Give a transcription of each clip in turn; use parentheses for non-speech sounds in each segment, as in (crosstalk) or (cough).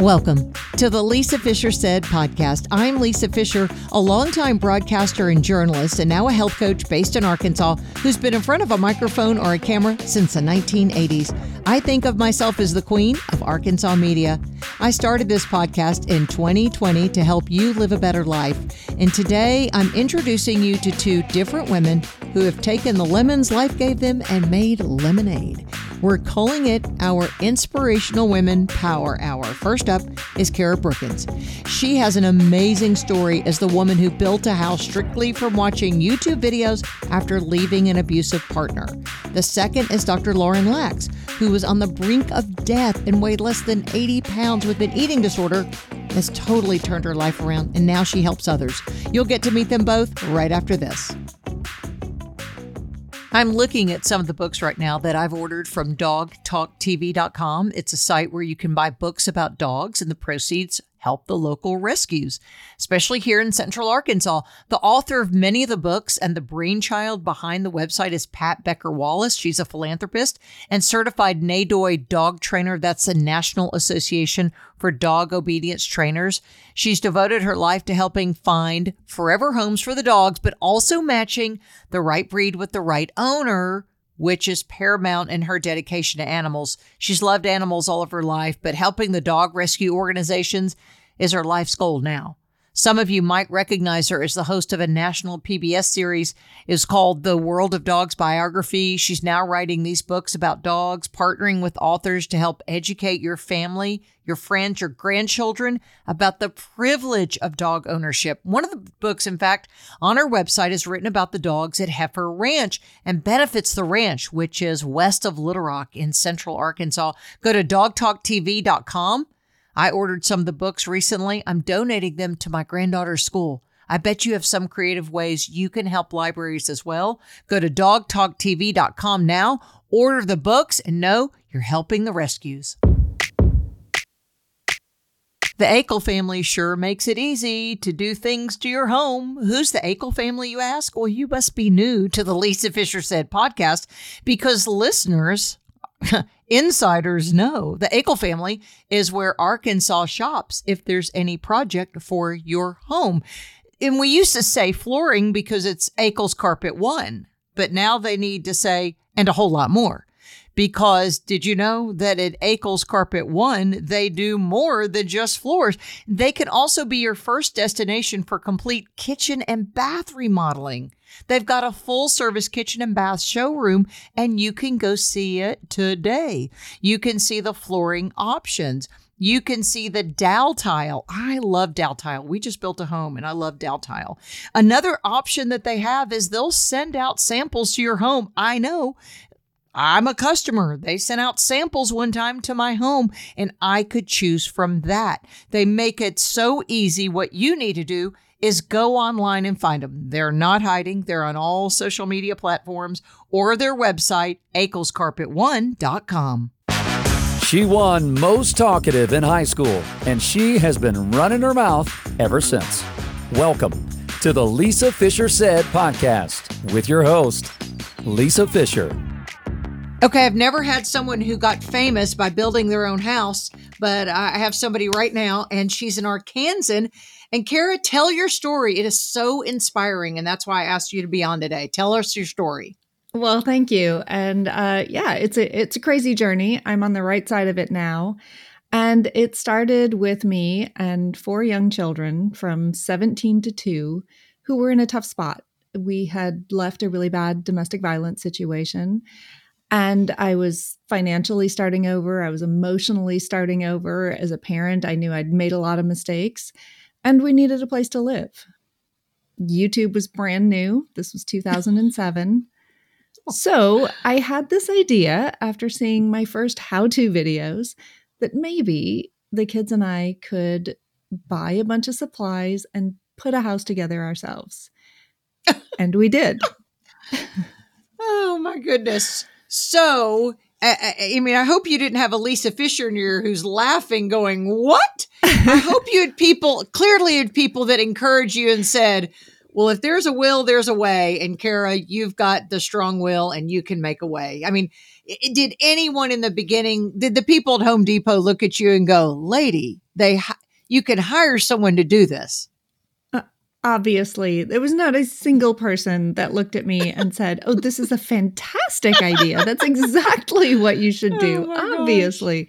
Welcome to the Lisa Fischer Said podcast. I'm Lisa Fischer, a longtime broadcaster and journalist, and now a health coach based in Arkansas who's been in front of a microphone or a camera since the 1980s. I think of myself as the queen of Arkansas media. I started this podcast in 2020 to help you live a better life. And today I'm introducing you to two different women who have taken the lemons life gave them and made lemonade. We're calling it our Inspirational Women Power Hour. First up is Cara Brookins. She has an amazing story as the woman who built a house strictly from watching YouTube videos after leaving an abusive partner. The second is Dr. Lauryn Lax, who was on the brink of death and weighed less than 80 pounds with an eating disorder, has totally turned her life around, and now she helps others. You'll get to meet them both right after this. I'm looking at some of the books right now that I've ordered from dogtalktv.com. It's a site where you can buy books about dogs, and the proceeds help the local rescues, especially here in central Arkansas. The author of many of the books and the brainchild behind the website is Pat Becker Wallace. She's a philanthropist and certified NADOI dog trainer. That's the National Association for Dog Obedience Trainers. She's devoted her life to helping find forever homes for the dogs, but also matching the right breed with the right owner which is paramount in her dedication to animals. She's loved animals all of her life, but helping the dog rescue organizations is her life's goal now. Some of you might recognize her as the host of a national PBS series is called The World of Dogs biography. She's now writing these books about dogs, partnering with authors to help educate your family, your friends, your grandchildren about the privilege of dog ownership. One of the books, in fact, on her website is written about the dogs at Heifer Ranch and benefits the ranch, which is west of Little Rock in central Arkansas. Go to dogtalktv.com I ordered some of the books recently. I'm donating them to my granddaughter's school. I bet you have some creative ways you can help libraries as well. Go to dogtalktv.com now, order the books, and know you're helping the rescues. The Akel family sure makes it easy to do things to your home. Who's the Akel family, you ask? Well, you must be new to the Lisa Fischer Said podcast because listeners (laughs) Insiders know the Akel family is where Arkansas shops if there's any project for your home. And we used to say flooring because it's Akel's Carpet One, but now they need to say, and a whole lot more. Because did you know that at Akel's Carpet One, they do more than just floors? They can also be your first destination for complete kitchen and bath remodeling. They've got a full service kitchen and bath showroom, and you can go see it today. You can see the flooring options. You can see the Daltile. I love Daltile. We just built a home and I love Daltile. Another option that they have is they'll send out samples to your home. I know I'm a customer. They sent out samples one time to my home and I could choose from that. They make it so easy. What you need to do is go online and find them. They're not hiding. They're on all social media platforms or their website, akelscarpet1.com. She won most talkative in high school, and she has been running her mouth ever since. Welcome to the Lisa Fischer Said podcast with your host, Lisa Fischer. Okay, I've never had someone who got famous by building their own house, but I have somebody right now, and she's an Arkansan and Cara, tell your story. It is so inspiring. And that's why I asked you to be on today. Tell us your story. Well, thank you. And uh, yeah, it's a it's a crazy journey. I'm on the right side of it now. And it started with me and four young children from 17 to 2 who were in a tough spot. We had left a really bad domestic violence situation. And I was financially starting over. I was emotionally starting over. As a parent, I knew I'd made a lot of mistakes and we needed a place to live. YouTube was brand new. This was 2007. (laughs) so I had this idea after seeing my first how to videos that maybe the kids and I could buy a bunch of supplies and put a house together ourselves. (laughs) and we did. (laughs) oh my goodness. So I, I, mean, I hope you didn't have a Lisa Fischer in here who's laughing, going, "What?" I (laughs) hope you had people clearly had people that encouraged you and said, "Well, if there's a will, there's a way." And Cara, you've got the strong will, and you can make a way. I mean, did anyone in the beginning, did the people at Home Depot look at you and go, "Lady, they you can hire someone to do this. Obviously there was not a single person that looked at me and (laughs) said oh this is a fantastic idea that's exactly what you should do Oh obviously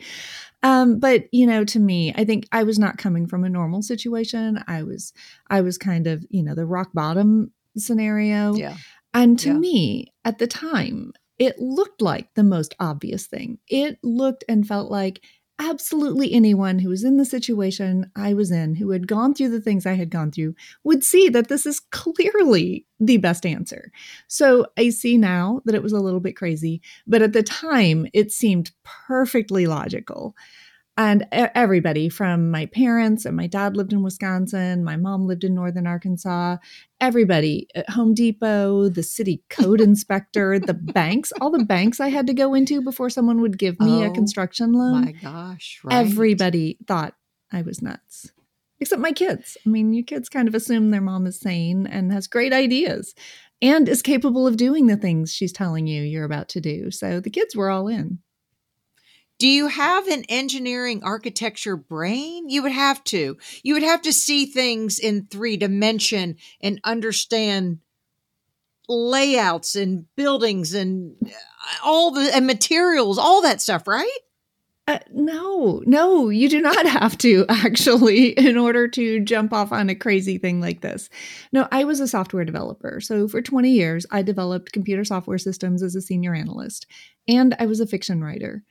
um, but you know to me i think i was not coming from a normal situation i was i was kind of you know the rock bottom scenario Yeah. and to Yeah. me, at the time, it looked like the most obvious thing. It looked and felt like absolutely anyone who was in the situation I was in, who had gone through the things I had gone through, would see that this is clearly the best answer. So I see now that it was a little bit crazy, but at the time, it seemed perfectly logical. And everybody from my parents and my dad lived in Wisconsin, my mom lived in northern Arkansas, everybody at Home Depot, the city (laughs) code inspector, the banks, all the banks I had to go into before someone would give me a Oh, construction loan. My gosh. Right. Everybody thought I was nuts. Except my kids. I mean, you kids kind of assume their mom is sane and has great ideas and is capable of doing the things she's telling you you're about to do. So the kids were all in. Do you have an engineering architecture brain? You would have to. You would have to see things in three dimension and understand layouts and buildings and uh, all the and materials, all that stuff, right? Uh, no, no, you do not (laughs) have to actually in order to jump off on a crazy thing like this. No, I was a software developer. So for 20 years, I developed computer software systems as a senior analyst, and I was a fiction writer.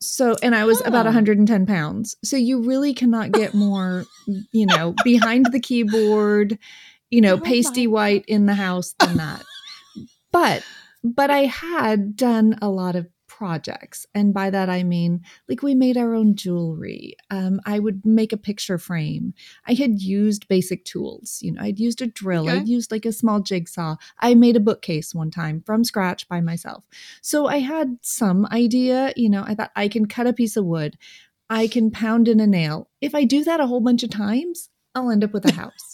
So, and I was about Oh. 110 pounds. So you really cannot get more, you know, behind the keyboard, you know, Oh pasty white in the house than that. But, but I had done a lot of projects. And by that, I mean, like we made our own jewelry. Um, I would make a picture frame. I had used basic tools. You know, I'd used a drill. Okay. I'd used like a small jigsaw. I made a bookcase one time from scratch by myself. So I had some idea. You know, I thought I can cut a piece of wood. I can pound in a nail. If I do that a whole bunch of times, I'll end up with a (laughs) house.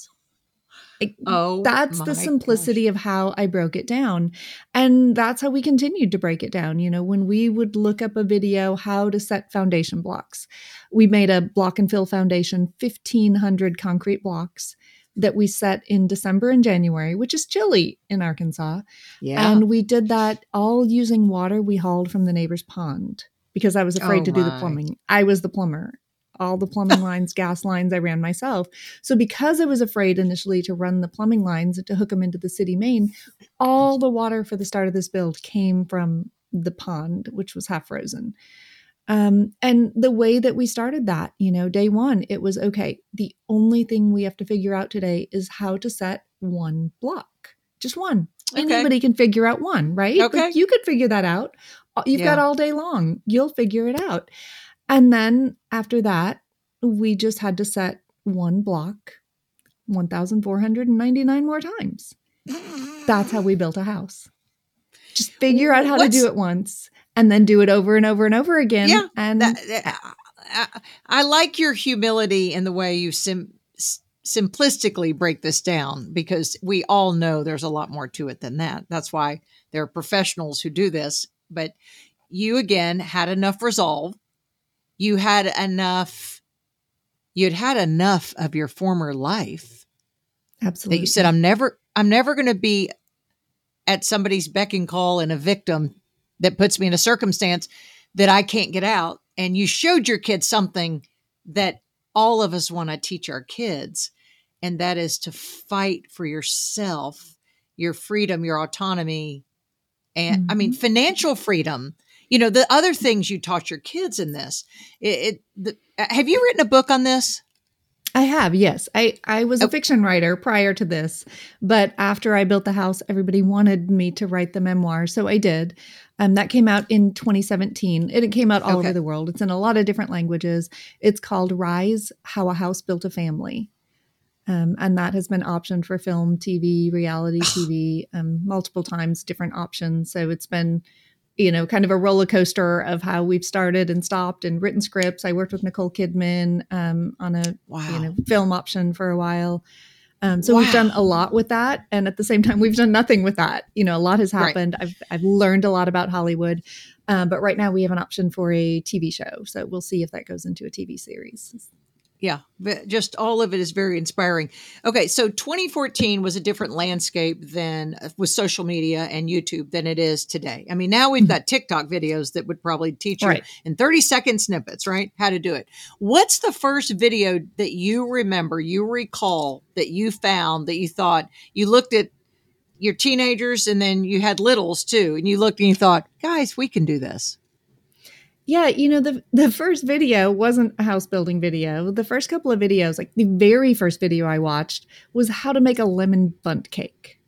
Oh, that's the simplicity of how I broke it down. And that's how we continued to break it down. You know, when we would look up a video, how to set foundation blocks, we made a block and fill foundation, 1,500 concrete blocks that we set in December and January, which is chilly in Arkansas. Yeah. And we did that all using water we hauled from the neighbor's pond because I was afraid Oh, to do the plumbing. I was the plumber. All the plumbing (laughs) lines, gas lines, I ran myself. So because I was afraid initially to run the plumbing lines and to hook them into the city main, all the water for the start of this build came from the pond, which was half frozen. Um, and the way that we started that, you know, day one, it was okay. The only thing we have to figure out today is how to set one block, just one. Okay. Anybody can figure out one, right? Like, Okay. you could figure that out. Uh, You've got all day long. You'll figure it out. And then after that, we just had to set one block 1,499 more times. That's how we built a house. Just figure out how to do it once and then do it over and over and over again. Yeah, And That- that- uh, I, I like your humility in the way you sim, simplistically break this down because we all know there's a lot more to it than that. That's why there are professionals who do this. But you again had enough resolve. You had enough. You'd had enough of your former life absolutely. that you said, "I'm never, I'm never going to be at somebody's beck and call and a victim that puts me in a circumstance that I can't get out." And you showed your kids something that all of us want to teach our kids, and that is to fight for yourself, your freedom, your autonomy, and I mean mm-hmm. financial freedom. You know the other things you taught your kids in this. It, it the, have you written a book on this? I have, yes. I, I was a Oh. fiction writer prior to this, but after I built the house, everybody wanted me to write the memoir. So I did. Um, that came out in 2017 and it came out all Okay. over the world. It's in a lot of different languages. It's called Rise How a House Built a Family. Um, and that has been optioned for film, TV, reality (sighs) TV, um, multiple times, different options. So it's been you know, kind of a roller coaster of how we've started and stopped and written scripts. I worked with Nicole Kidman um, on a Wow. you know film option for a while. Um, so we've done a lot with that, and at the same time, we've done nothing with that. You know, a lot has Right. happened. I've I've learned a lot about Hollywood, um, but right now we have an option for a TV show. So we'll see if that goes into a TV series. Yeah just all of it is very inspiring. Okay so 2014 was a different landscape than uh, with social media and youtube than it is today. I mean now we've got tiktok videos that would probably teach you Right. in 30 second snippets right how to do it. What's the first video that you remember you recall that you found that you thought you looked at your teenagers and then you had littles too and you looked and you thought guys we can do this Yeah, you know, the the first video wasn't a house building video. The first couple of videos, like the very first video I watched was how to make a lemon Bundt cake.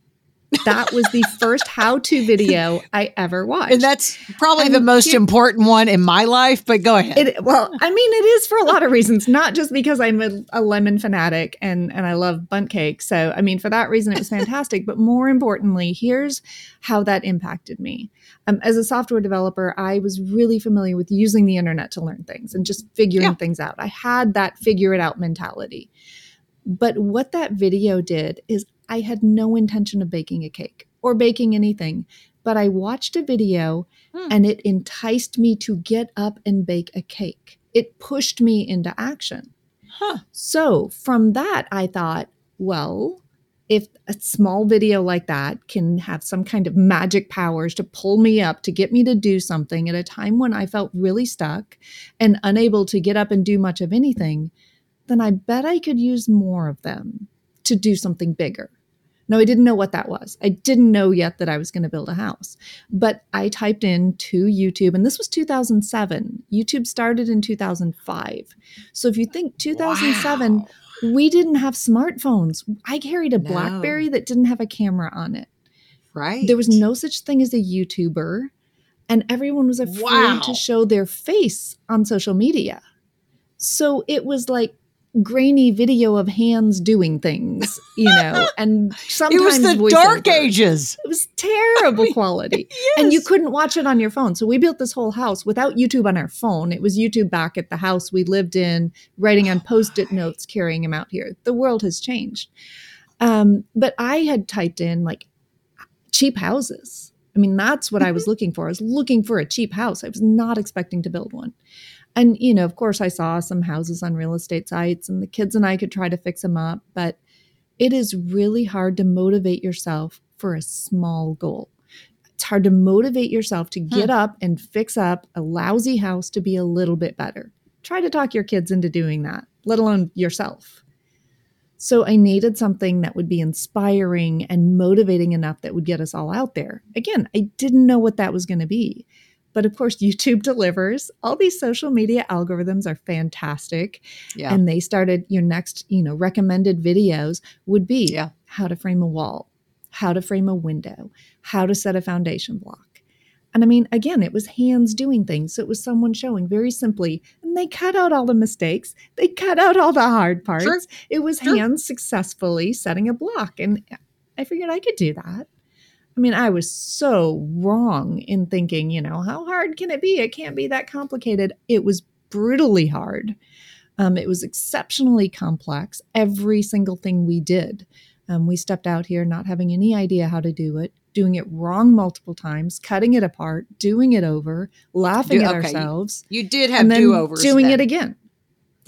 That was the first how-to video I ever watched. and that's probably And the most here- important one in my life but go ahead It, well, I mean, it is for a lot of reasons, not just because I'm a, a lemon fanatic and, and I love Bundt cake. So, I mean, for that reason, it was fantastic. but more importantly, here's how that impacted me. Um, as a software developer, I was really familiar with using the internet to learn things and just figuring Yeah. things out. I had that figure it out mentality. But what that video did is I had no intention of baking a cake or baking anything, but I watched a video Hmm. and it enticed me to get up and bake a cake. It pushed me into action. Huh. So from that, I thought, well, if a small video like that can have some kind of magic powers to pull me up to get me to do something at a time when I felt really stuck and unable to get up and do much of anything, then I bet I could use more of them to do something bigger. No, I didn't know what that was. I didn't know yet that I was going to build a house. But I typed in to YouTube, and this was 2007. YouTube started in 2005. So if you think 2007, Wow. we didn't have smartphones. I carried a No. Blackberry that didn't have a camera on it. right There was no such thing as a YouTuber, and everyone was afraid Wow. to show their face on social media. So it was like grainy video of hands doing things, you know, (laughs) and sometimes it was the voiceover. dark ages It was terrible (laughs) quality. And you couldn't watch it on your phone. So we built this whole house without YouTube on our phone. It was YouTube back at the house we lived in, writing on post it (sighs) notes, carrying them out here. The world has changed. Um, but I had typed in like cheap houses. I mean, that's what I was looking for. I was looking for a cheap house. I was not expecting to build one. And, you know, of course, I saw some houses on real estate sites, and the kids and I could try to fix them up. But it is really hard to motivate yourself for a small goal. It's hard to motivate yourself to get hmm. up and fix up a lousy house to be a little bit better. Try to talk your kids into doing that, let alone yourself. So I needed something that would be inspiring and motivating enough that would get us all out there. Again, I didn't know what that was going to be. But of course, YouTube delivers. All these social media algorithms are fantastic. yeah And they started your next, you know, recommended videos would be Yeah. how to frame a wall, how to frame a window, how to set a foundation block. And I mean, again, it was hands doing things. So it was someone showing very simply, and they cut out all the mistakes. They cut out all the hard parts. Sure. It was Sure. hands successfully setting a block. And I figured I could do that. I mean, I was so wrong in thinking, you know, how hard can it be? It can't be that complicated. It was brutally hard. Um, it was exceptionally complex. Every single thing we did. Um, we stepped out here not having any idea how to do it, doing it wrong multiple times, cutting it apart, doing it over, laughing Do- at okay, ourselves, you did have do-overs doing then. it again.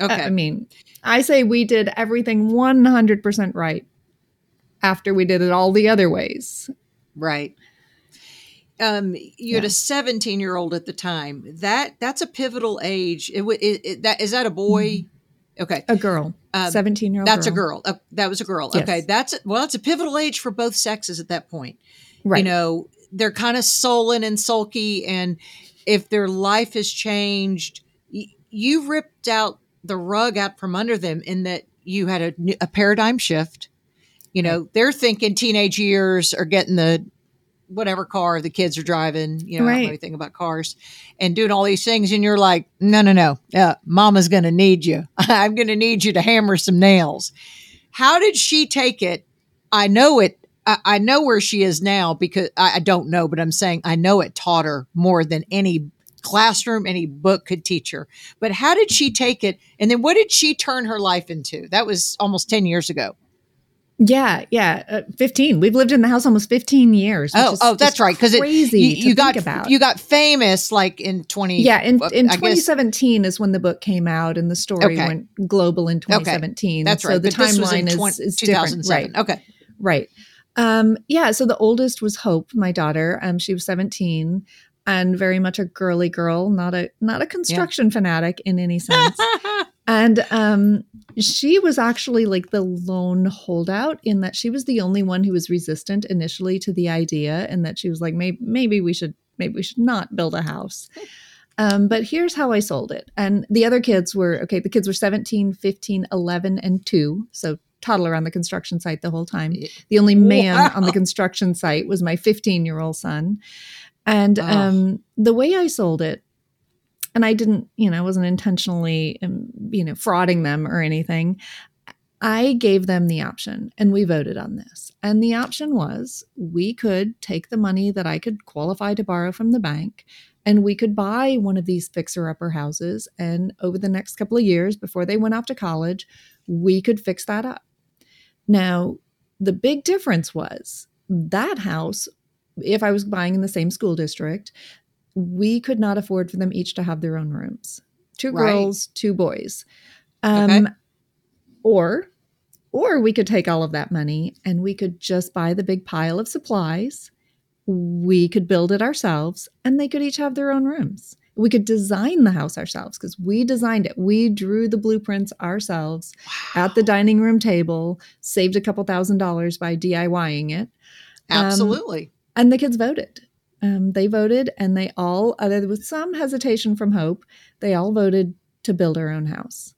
Uh, okay I mean, I say we did everything 100% right after we did it all the other ways. Right. Um, you had Yeah. a 17 year old at the time. That that's a pivotal age. It, it, it that is that a boy? Okay, A girl, Um, 17 year old. that's a girl. Uh, that was a girl. Yes. Okay, that's well, it's a pivotal age for both sexes at that point. Right. You know, they're kind of sullen and sulky, and if their life has changed, y- you ripped out the rug out from under them in that you had a, a paradigm shift. You know, they're thinking teenage years are getting the whatever car the kids are driving. You know, I don't know anything about cars and doing all these things, and you're like, no, no, no, uh, Mama's going to need you. (laughs) I'm going to need you to hammer some nails. How did she take it? I know it. I, I know where she is now because I, I don't know, but I'm saying I know it taught her more than any classroom, any book could teach her. But how did she take it? And then what did she turn her life into? That was almost 10 years ago. Yeah, yeah, uh, fifteen. We've lived in the house almost fifteen years. Oh, oh, that's right. Because crazy. you, you got about. you got famous like in twenty. Yeah, in, in twenty seventeen is when the book came out and the story okay. went global in twenty seventeen. Okay. That's right. So the timeline is, is different. Right. Okay. Right. Um, yeah. So the oldest was Hope, my daughter. Um, she was seventeen and very much a girly girl, not a not a construction yeah. fanatic in any sense. (laughs) and um, she was actually like the lone holdout in that she was the only one who was resistant initially to the idea, and that she was like, maybe maybe we should maybe we should not build a house. (laughs) Um, but here's how I sold it. And the other kids were okay, the kids were 17, 15, 11, and 2. So toddler on the construction site the whole time. The only man wow. on the construction site was my 15 year old son. And oh. um, the way I sold it and I didn't, you know, I wasn't intentionally, um, you know, frauding them or anything. I gave them the option and we voted on this. And the option was we could take the money that I could qualify to borrow from the bank and we could buy one of these fixer upper houses. And over the next couple of years, before they went off to college, we could fix that up. Now, the big difference was that house, if I was buying in the same school district, we could not afford for them each to have their own rooms. Two right. girls, two boys. Um, okay. Or, or we could take all of that money and we could just buy the big pile of supplies. We could build it ourselves, and they could each have their own rooms. We could design the house ourselves because we designed it. We drew the blueprints ourselves wow. at the dining room table, saved a couple thousand dollars by DIYing it. Um, Absolutely. Um, and the kids voted um, they voted and they all, uh, with some hesitation from Hope, they all voted to build our own house.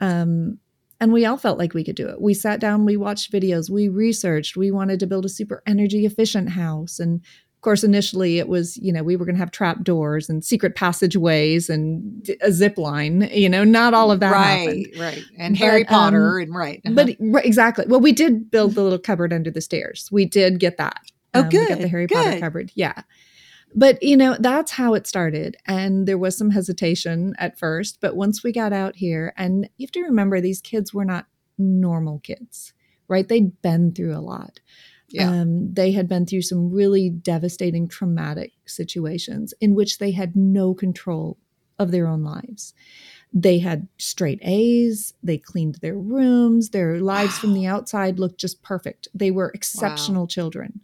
Um, and we all felt like we could do it. We sat down, we watched videos, we researched, we wanted to build a super energy efficient house. And of course, initially it was, you know, we were going to have trap doors and secret passageways and a zip line, you know, not all of that. Right, happened. right. And but, Harry Potter um, and right. Uh-huh. But right, exactly. Well, we did build the little cupboard under the stairs. We did get that. Oh, um, good. got the Harry good. Potter cupboard. Yeah. But, you know, that's how it started. And there was some hesitation at first. But once we got out here, and you have to remember these kids were not normal kids, right? They'd been through a lot. Yeah. Um, they had been through some really devastating, traumatic situations in which they had no control of their own lives. They had straight A's, they cleaned their rooms, their lives wow. from the (gasps) outside looked just perfect. They were exceptional wow. children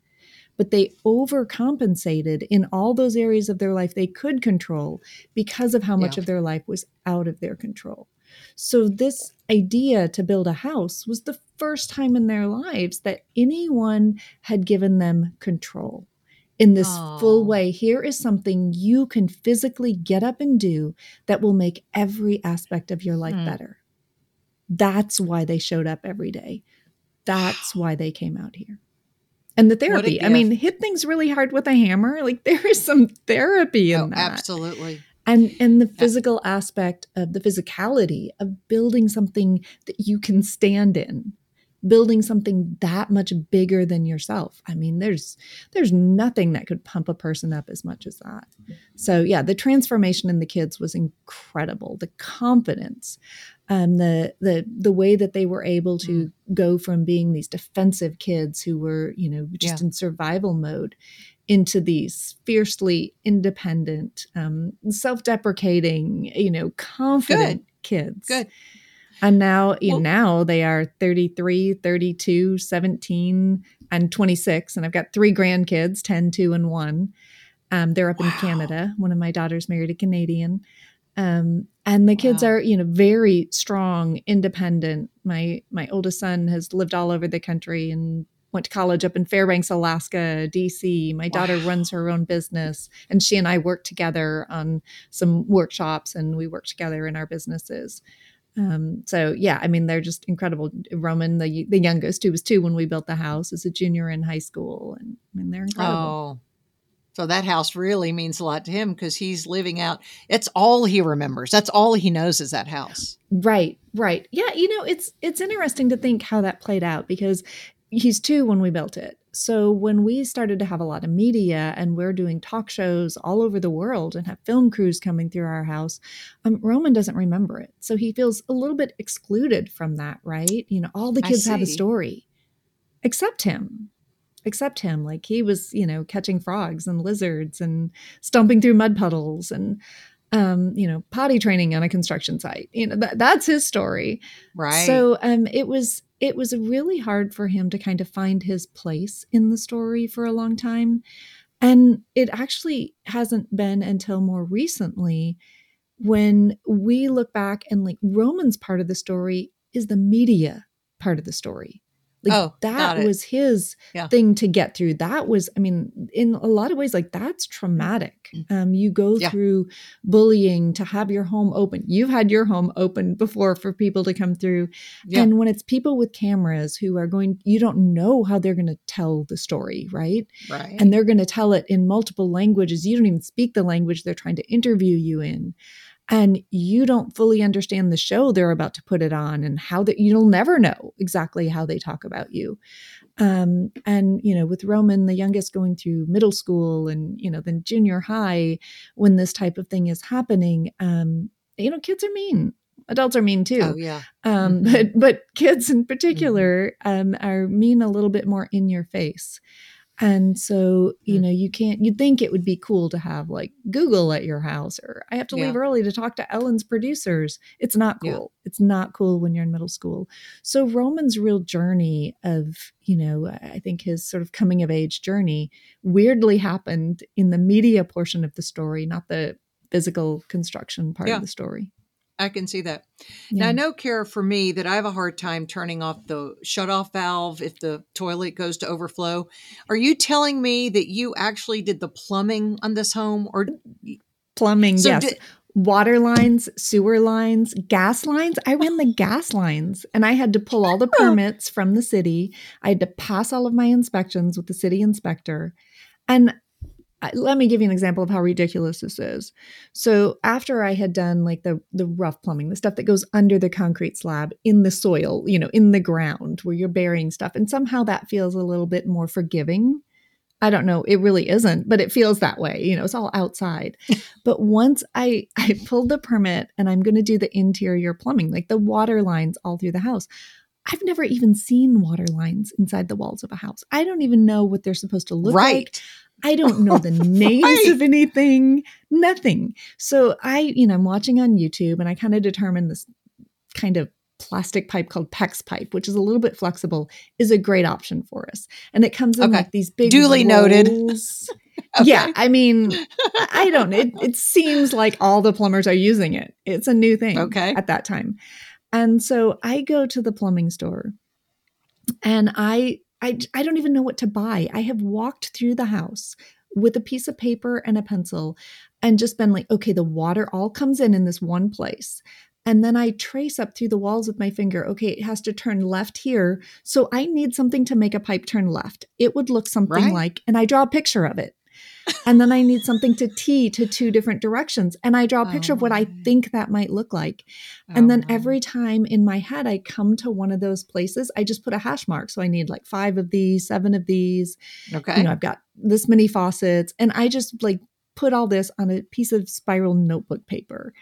but they overcompensated in all those areas of their life they could control because of how much yeah. of their life was out of their control. So, this idea to build a house was the first time in their lives that anyone had given them control in this Aww. full way. Here is something you can physically get up and do that will make every aspect of your life hmm. better. That's why they showed up every day. That's why they came out here and the therapy. I mean, hit things really hard with a hammer. Like (laughs) there is some therapy in oh, that. Absolutely. And and the physical yeah. aspect of the physicality of building something that you can stand in building something that much bigger than yourself. I mean, there's there's nothing that could pump a person up as much as that. So yeah, the transformation in the kids was incredible. The confidence, um, the the the way that they were able to mm. go from being these defensive kids who were you know just yeah. in survival mode into these fiercely independent, um, self-deprecating, you know, confident Good. kids. Good and now well, now they are 33 32 17 and 26 and i've got three grandkids 10 2 and 1 um, they're up wow. in canada one of my daughters married a canadian um, and the kids wow. are you know very strong independent my my oldest son has lived all over the country and went to college up in fairbanks alaska dc my wow. daughter runs her own business and she and i work together on some workshops and we work together in our businesses um, so yeah, I mean they're just incredible. Roman, the the youngest, who was two when we built the house, is a junior in high school, and I mean they're incredible. Oh, so that house really means a lot to him because he's living out. It's all he remembers. That's all he knows is that house. Right, right. Yeah, you know it's it's interesting to think how that played out because he's two when we built it. So when we started to have a lot of media and we're doing talk shows all over the world and have film crews coming through our house, um, Roman doesn't remember it. So he feels a little bit excluded from that, right? You know, all the kids have a story. except him accept him like he was you know catching frogs and lizards and stomping through mud puddles and um, you know, potty training on a construction site. You know, that, that's his story. Right. So um, it was it was really hard for him to kind of find his place in the story for a long time. And it actually hasn't been until more recently when we look back and like Roman's part of the story is the media part of the story. Like Oh, that was his Yeah. thing to get through. That was, I mean, in a lot of ways, like that's traumatic. Um, you go Mm. Yeah. through bullying to have your home open. You've had your home open before for people to come through. Yeah. And when it's people with cameras who are going, you don't know how they're going to tell the story, right? right. And they're going to tell it in multiple languages. You don't even speak the language they're trying to interview you in. And you don't fully understand the show they're about to put it on and how that you'll never know exactly how they talk about you. Um, and you know, with Roman, the youngest going through middle school and you know, then junior high, when this type of thing is happening, um, you know, kids are mean. Adults are mean too oh yeah. um, Mhm. (laughs) but but kids in particular um, are mean a little bit more in your face and so you Mm. know you can't you'd think it would be cool to have like google at your house or i have to Yeah. leave early to talk to ellen's producers it's not Yeah. cool it's not cool when you're in middle school so roman's real journey of you know i think his sort of coming of age journey weirdly happened in the media portion of the story not the physical construction part Yeah. of the story I can see that. Now I know, Cara, for me, that I have a hard time turning off the shut off valve if the toilet goes to overflow. Are you telling me that you actually did the plumbing on this home, or Plumbing, So yes. did- Water lines, sewer lines, gas lines. I ran the gas lines and I had to pull all the (laughs) oh. permits from the city. I had to pass all of my inspections with the city inspector. And let me give you an example of how ridiculous this is. So after I had done like the the rough plumbing, the stuff that goes under the concrete slab in the soil, you know, in the ground where you're burying stuff, and somehow that feels a little bit more forgiving. I don't know, it really isn't, but it feels that way. You know, it's all outside. (laughs) but once I I pulled the permit and I'm going to do the interior plumbing, like the water lines all through the house. I've never even seen water lines inside the walls of a house. I don't even know what they're supposed to look like. right? I don't know the (laughs) names Right. of anything, nothing. So I, you know, I'm watching on YouTube and I kind of determined this kind of plastic pipe called PEX pipe, which is a little bit flexible, is a great option for us. And it comes in Okay. like these big Duly noted. (laughs) Okay. Yeah, I mean, I I don't. It it (laughs) seems like all the plumbers are using it. It's a new thing Okay. at that time. And so I go to the plumbing store and I I I don't even know what to buy. I have walked through the house with a piece of paper and a pencil and just been like, okay, the water all comes in in this one place. And then I trace up through the walls with my finger. Okay, it has to turn left here. So I need something to make a pipe turn left. It would look something Right. like, and I draw a picture of it. And then I need something to tee to two different directions. And I draw a picture Oh of what I oh. think that might look like. And Oh, then my. every time in my head I come to one of those places, I just put a hash mark. So I need like five of these, seven of these. okay, You know, I've got this many faucets. And I just like put all this on a piece of spiral notebook paper.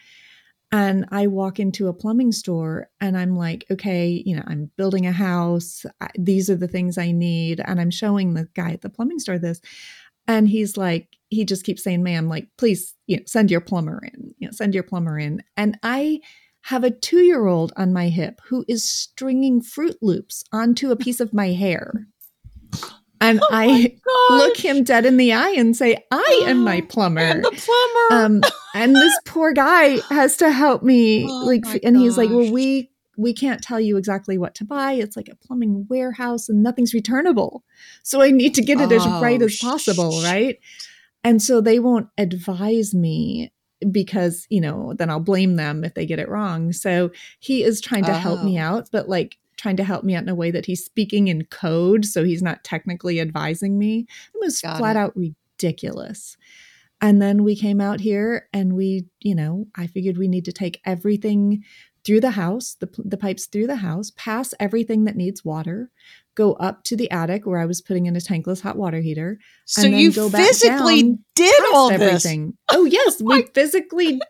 And I walk into a plumbing store and I'm like, okay, you know, I'm building a house. These are the things I need. And I'm showing the guy at the plumbing store this. And he's like, he just keeps saying, ma'am, like, please, you know, send your plumber in, you know, send your plumber in. And I have a two year old on my hip who is stringing Froot Loops onto a piece of my hair. And Oh I look him dead in the eye and say, I (gasps) am my plumber. and the plumber. Um, and this poor guy has to help me. (gasps) Oh like, and he's like, well, we we can't tell you exactly what to buy. It's like a plumbing warehouse and nothing's returnable. So I need to get it as oh, right Oh, as possible, right? And so they won't advise me because, you know, then I'll blame them if they get it wrong. So he is trying to help me Oh. out, but like trying to help me out in a way that he's speaking in code. So he's not technically advising me. It was Got flat it. out ridiculous. And then we came out here and we, you know, I figured we need to take everything through the house, the, the pipes through the house, pass everything that needs water, go up to the attic where I was putting in a tankless hot water heater, so and then you go back physically down did all past this. Oh, yes, (laughs) we physically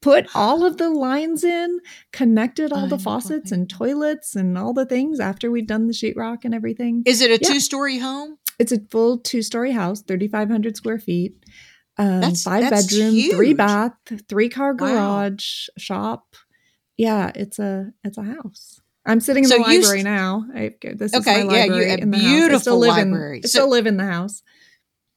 put all of the lines in, connected all the I'm faucets and toilets and all the things after we'd done the sheetrock and everything. Is it a Yeah. two story home? It's a full two story house, 3,500 square feet, um, That's- five that's bedroom, three bath, three car Wow. garage, shop. Yeah, it's a it's a house. I'm sitting in So the you library s- now. I, this Okay, is my yeah, you- library a in the house. I still beautiful live library. In, I So- still live in the house.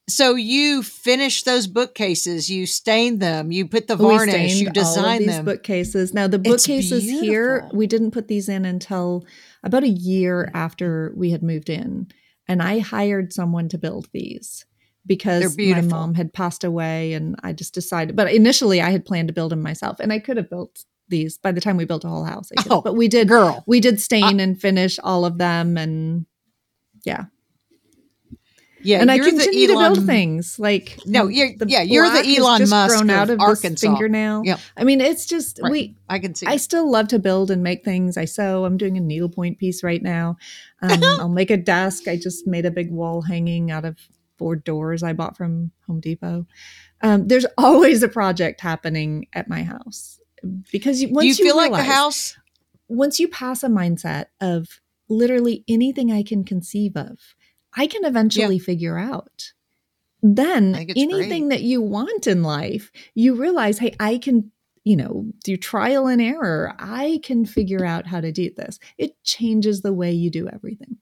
So you finished those bookcases, you stained them, you put the varnish, you designed these them. bookcases. Now the bookcases here, we didn't put these in until about a year after we had moved in, and I hired someone to build these because my mom had passed away, and I just decided. But initially, I had planned to build them myself, and I could have built these by the time we built a whole house. I. Oh, but we did. Girl, We did stain and finish all of them, and yeah, yeah, and I continue to build things like No, you're- yeah, you're the Elon Musk grown out of of Arkansas. fingernail. Yep. I mean, it's just Right. we. I can see. I it. still love to build and make things. I sew. I'm doing a needlepoint piece right now. Um, (laughs) I'll make a desk. I just made a big wall hanging out of four doors I bought from Home Depot. Um, there's (laughs) always a project happening at my house because you, once Do you feel like realize- the house? once you pass a mindset of literally anything I can conceive of, I can eventually figure out. Then I think it's anything great. that you want in life, you realize, hey, I can, you know, through trial and error, I can figure out how to do this. It changes the way you do everything.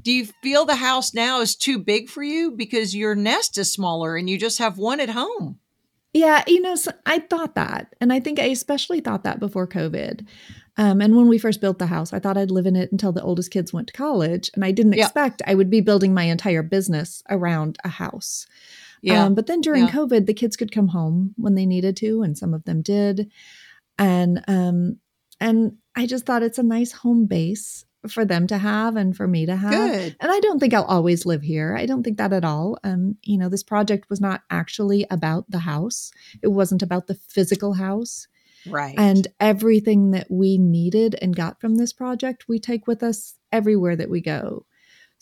Do you feel the house now is too big for you because your nest is smaller and you just have one at home? Yeah, you know, so I thought that. And I think I especially thought that before COVID. Um, and when we first built the house, I thought I'd live in it until the oldest kids went to college. And I didn't Yeah. expect I would be building my entire business around a house. Yeah. Um, but then during Yeah. COVID, the kids could come home when they needed to, and some of them did. And um, and I just thought it's a nice home base for them to have and for me to have. Good. And I don't think I'll always live here. I don't think that at all. Um, you know, this project was not actually about the house. It wasn't about the physical house. Right. And everything that we needed and got from this project, we take with us everywhere that we go.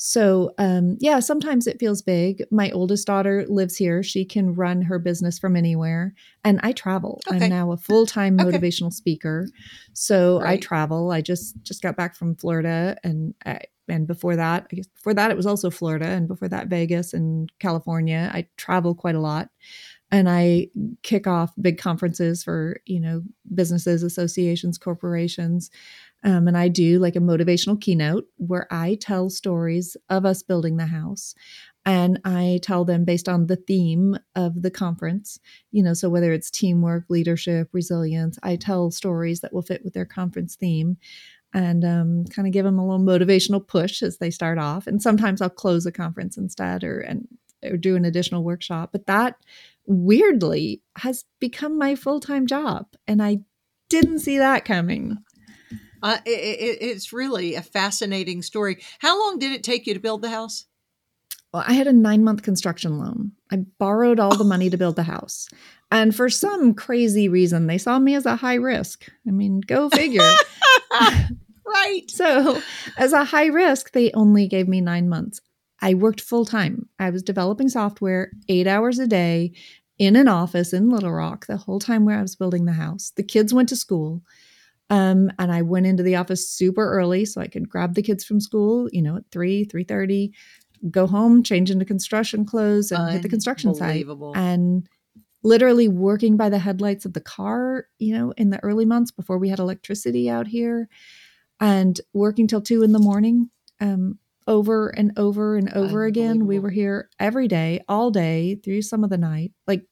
So, um, yeah, sometimes it feels big. My oldest daughter lives here. She can run her business from anywhere. And I travel. Okay. I'm now a full time Okay. motivational speaker. So I travel. I just just got back from Florida and I, and before that, I guess before that it was also Florida and before that Vegas and California. I travel quite a lot and I kick off big conferences for, you know, businesses, associations, corporations. Um, and I do like a motivational keynote where I tell stories of us building the house. And I tell them based on the theme of the conference, you know, so whether it's teamwork, leadership, resilience, I tell stories that will fit with their conference theme and um, kind of give them a little motivational push as they start off. And sometimes I'll close a conference instead or, and, or do an additional workshop. But that weirdly has become my full time job. And I didn't see that coming. Uh, it, it, it's really a fascinating story. How long did it take you to build the house? Well, I had a nine month construction loan. I borrowed all the money to build the house. And for some crazy reason, they saw me as a high risk. I mean, go figure. (laughs) right. so, as a high risk, they only gave me nine months. I worked full time. I was developing software eight hours a day in an office in Little Rock the whole time where I was building the house. The kids went to school. Um, and I went into the office super early so I could grab the kids from school, you know, at three, three thirty, go home, change into construction clothes, and hit the construction site. And literally working by the headlights of the car, you know, in the early months before we had electricity out here, and working till two in the morning, um, over and over and over again. We were here every day, all day through some of the night. Like,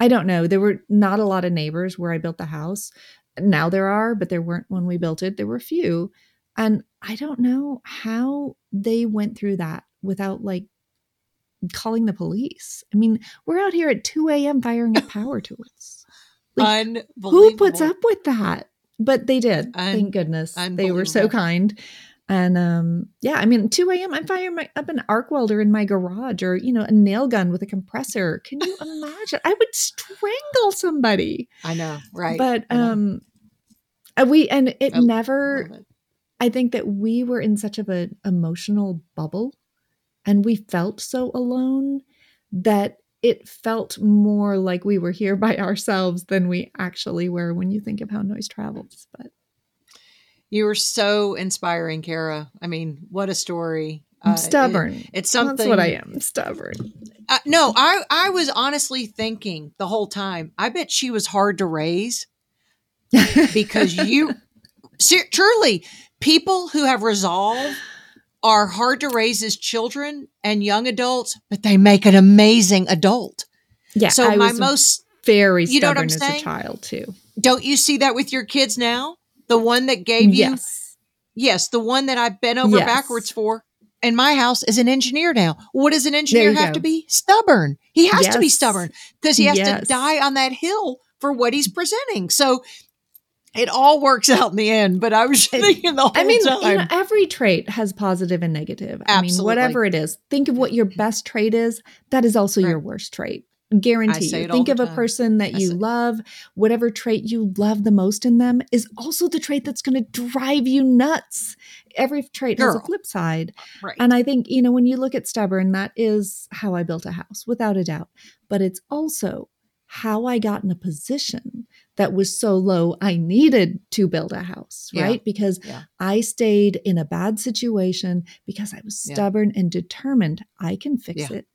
I don't know. There were not a lot of neighbors where I built the house. Now there are, but there weren't when we built it. There were a few. And I don't know how they went through that without like calling the police. I mean, we're out here at 2 a.m. firing up (laughs) power tools. Like, Unbelievable. who puts up with that? But they did. Un- thank goodness. They were so kind. And um, yeah, I mean, 2 a.m. I'm firing my, up an arc welder in my garage or, you know, a nail gun with a compressor. Can you (laughs) imagine? I would strangle somebody. I know. Right. But know. um uh, we and it I never it. I think that we were in such of an emotional bubble and we felt so alone that it felt more like we were here by (laughs) ourselves than we actually were when you think of how noise travels. But you were so inspiring, Cara. I mean, what a story. I'm stubborn. It, it's something. That's what I am. Stubborn. Uh, no, I I was honestly thinking the whole time. I bet she was hard to raise because you truly people who have resolve are hard to raise as children and young adults, but they make an amazing adult. Yeah. So I my most very you know what I'm as saying? a child too. Don't you see that with your kids now? The one that gave you yes, yes, the one that I've bent over yes. backwards for in my house is an engineer now. What does an engineer have go. to be? Stubborn. He has yes. to be stubborn because he has yes. to die on that hill for what he's presenting. So it all works out in the end. But I was (laughs) thinking the whole I mean, time. You know, every trait has positive and negative. Absolutely. I mean, whatever it is, think of what your mm-hmm. best trait is. That is also right. your worst trait. Guarantee you. Think of a person that I you say. love. Whatever trait you love the most in them is also the trait that's going to drive you nuts. Every trait Girl. has a flip side. Right. And I think, you know, when you look at stubborn, that is how I built a house, without a doubt. But it's also how I got in a position that was so low I needed to build a house, right? Because yeah. I stayed in a bad situation because I was stubborn yeah. and determined I can fix it.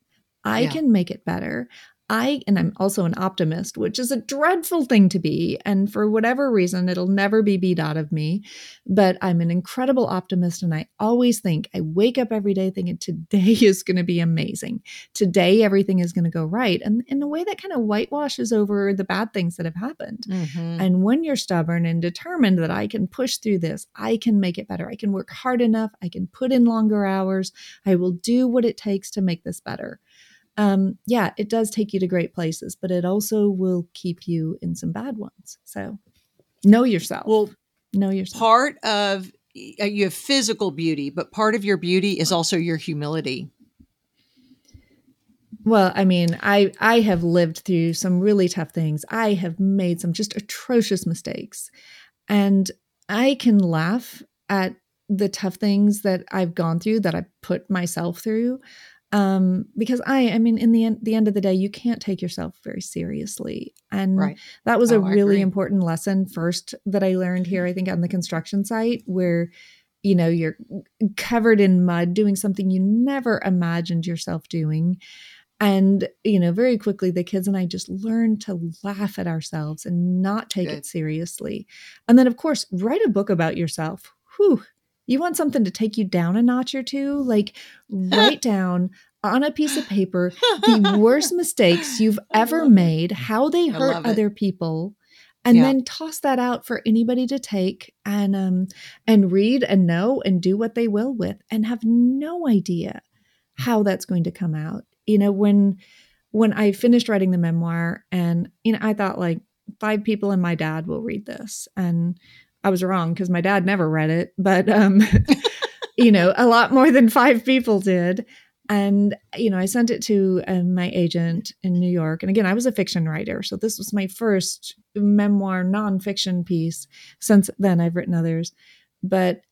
I can make it better. I, and I'm also an optimist, which is a dreadful thing to be. And for whatever reason, it'll never be beat out of me. But I'm an incredible optimist. And I always think, I wake up every day thinking today (laughs) is going to be amazing. Today, everything is going to go right. And in a way that kind of whitewashes over the bad things that have happened. Mm-hmm. And when you're stubborn and determined that I can push through this, I can make it better. I can work hard enough. I can put in longer hours. I will do what it takes to make this better um, yeah, it does take you to great places, but it also will keep you in some bad ones. So know yourself. Well, know yourself. Part of uh, you have physical beauty, but part of your beauty is also your humility. Well, I mean, I I have lived through some really tough things. I have made some just atrocious mistakes. And I can laugh at the tough things that I've gone through that I put myself through um, because I, I mean, in the end, the end of the day, you can't take yourself very seriously, and right. that was oh, a really important lesson first that I learned here. I think on the construction site where, you know, you're covered in mud doing something you never imagined yourself doing, and you know, very quickly the kids and I just learned to laugh at ourselves and not take Good. it seriously, and then of course write a book about yourself. Whew, you want something to take you down a notch or two? Like write (laughs) down on a piece of paper the worst (laughs) mistakes you've ever made, how they hurt other people, and yeah. then toss that out for anybody to take and um and read and know and do what they will with and have no idea how that's going to come out. You know, when when I finished writing the memoir and you know, I thought like five people and my dad will read this and I was wrong because my dad never read it, but um, (laughs) you know, a lot more than five people did. And you know, I sent it to um, my agent in New York. And again, I was a fiction writer, so this was my first memoir nonfiction piece. Since then, I've written others, but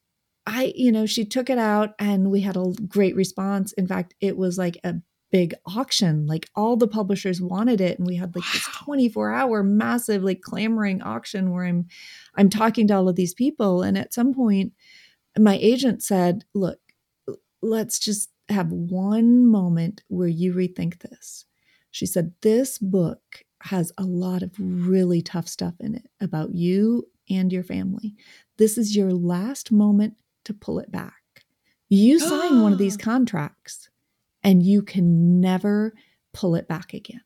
I, you know, she took it out, and we had a great response. In fact, it was like a big auction. Like all the publishers wanted it. And we had like wow. this 24 hour massive, like clamoring auction where I'm I'm talking to all of these people. And at some point, my agent said, look, let's just have one moment where you rethink this. She said, This book has a lot of really tough stuff in it about you and your family. This is your last moment to pull it back. You sign one of these (gasps) contracts and you can never pull it back again.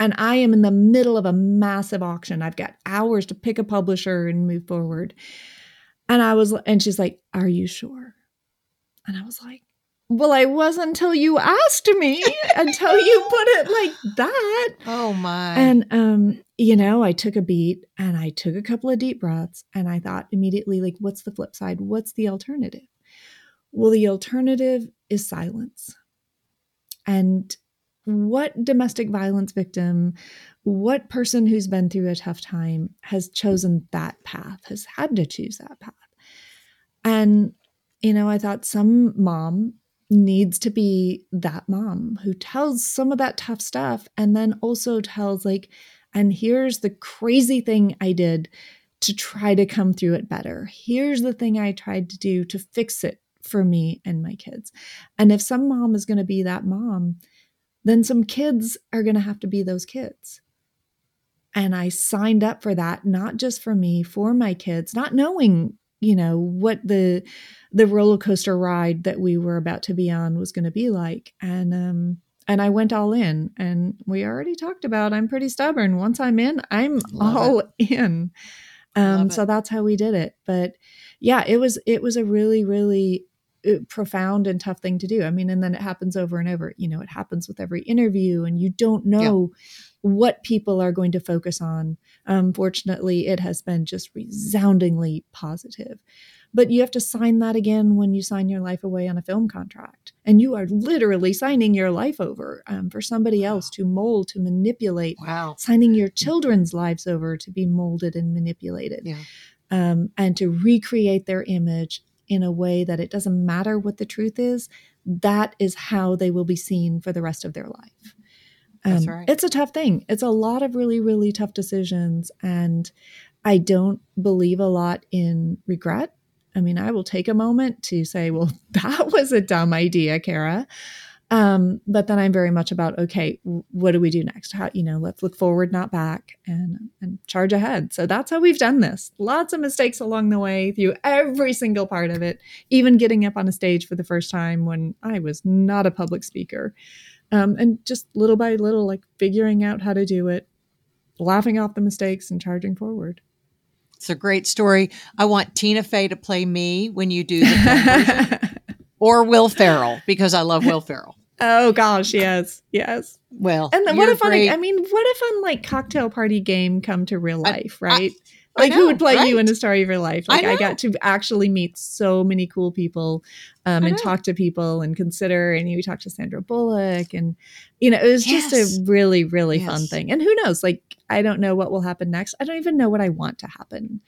And I am in the middle of a massive auction. I've got hours to pick a publisher and move forward. And I was, and she's like, Are you sure? And I was like, Well, I wasn't until you asked me, (laughs) until you put it like that. Oh my. And, um, you know, I took a beat and I took a couple of deep breaths and I thought immediately, like, what's the flip side? What's the alternative? Well, the alternative is silence. And what domestic violence victim, what person who's been through a tough time has chosen that path, has had to choose that path? And, you know, I thought some mom needs to be that mom who tells some of that tough stuff and then also tells like and here's the crazy thing I did to try to come through it better. Here's the thing I tried to do to fix it for me and my kids. And if some mom is going to be that mom, then some kids are going to have to be those kids. And I signed up for that, not just for me, for my kids, not knowing, you know, what the the roller coaster ride that we were about to be on was going to be like. And um and I went all in. And we already talked about I'm pretty stubborn. Once I'm in, I'm Love all it. in. Um, so that's how we did it. But yeah, it was it was a really really profound and tough thing to do. I mean, and then it happens over and over. You know, it happens with every interview, and you don't know yeah. what people are going to focus on. Um, fortunately, it has been just resoundingly positive. But you have to sign that again when you sign your life away on a film contract. And you are literally signing your life over um, for somebody wow. else to mold, to manipulate. Wow. Signing your children's lives over to be molded and manipulated. Yeah. Um, and to recreate their image in a way that it doesn't matter what the truth is, that is how they will be seen for the rest of their life. Um, right. It's a tough thing. It's a lot of really, really tough decisions. And I don't believe a lot in regret. I mean, I will take a moment to say, well, (laughs) that was a dumb idea, Cara. Um, but then I'm very much about, okay, what do we do next? How, you know, let's look forward, not back and, and charge ahead. So that's how we've done this. Lots of mistakes along the way through every single part of it, even getting up on a stage for the first time when I was not a public speaker. Um, and just little by little, like figuring out how to do it, laughing off the mistakes and charging forward. It's a great story. I want Tina Fey to play me when you do the (laughs) or Will Ferrell because I love Will Ferrell. (laughs) Oh gosh, yes, yes. Well, and then what if great. on, I mean, what if on like cocktail party game come to real life, I, right? I, like I know, who would play right? you in the story of your life? Like I, got to actually meet so many cool people, um, and talk to people and consider. And you talked to Sandra Bullock, and you know, it was yes. just a really, really yes. fun thing. And who knows? Like, I don't know what will happen next. I don't even know what I want to happen.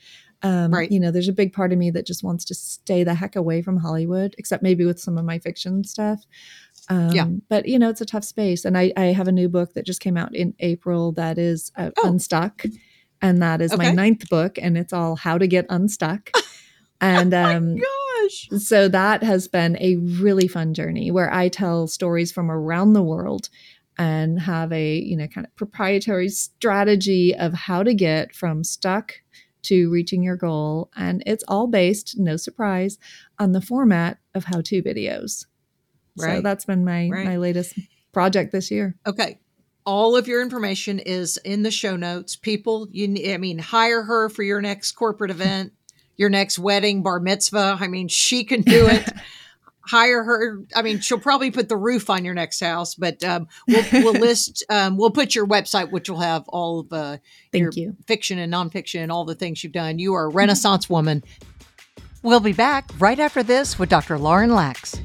Um, right. You know, there's a big part of me that just wants to stay the heck away from Hollywood, except maybe with some of my fiction stuff. Um, yeah. But, you know, it's a tough space. And I, I, have a new book that just came out in April that is uh, oh. Unstuck. And that is okay. my ninth book. And it's all how to get unstuck. (laughs) And oh um, oh gosh. so that has been a really fun journey where I tell stories from around the world and have a you know kind of proprietary strategy of how to get from stuck to reaching your goal. And it's all based, no surprise, on the format of how to videos. Right. So that's been my right. my latest project this year. Okay. All of your information is in the show notes. People, you I mean, hire her for your next corporate event, your next wedding, bar mitzvah. I mean, she can do it. (laughs) hire her. I mean, she'll probably put the roof on your next house, but um, we'll, we'll (laughs) list, um, we'll put your website, which will have all of uh, Thank you. fiction and nonfiction and all the things you've done. You are a Renaissance woman. We'll be back right after this with Dr. Lauryn Lax.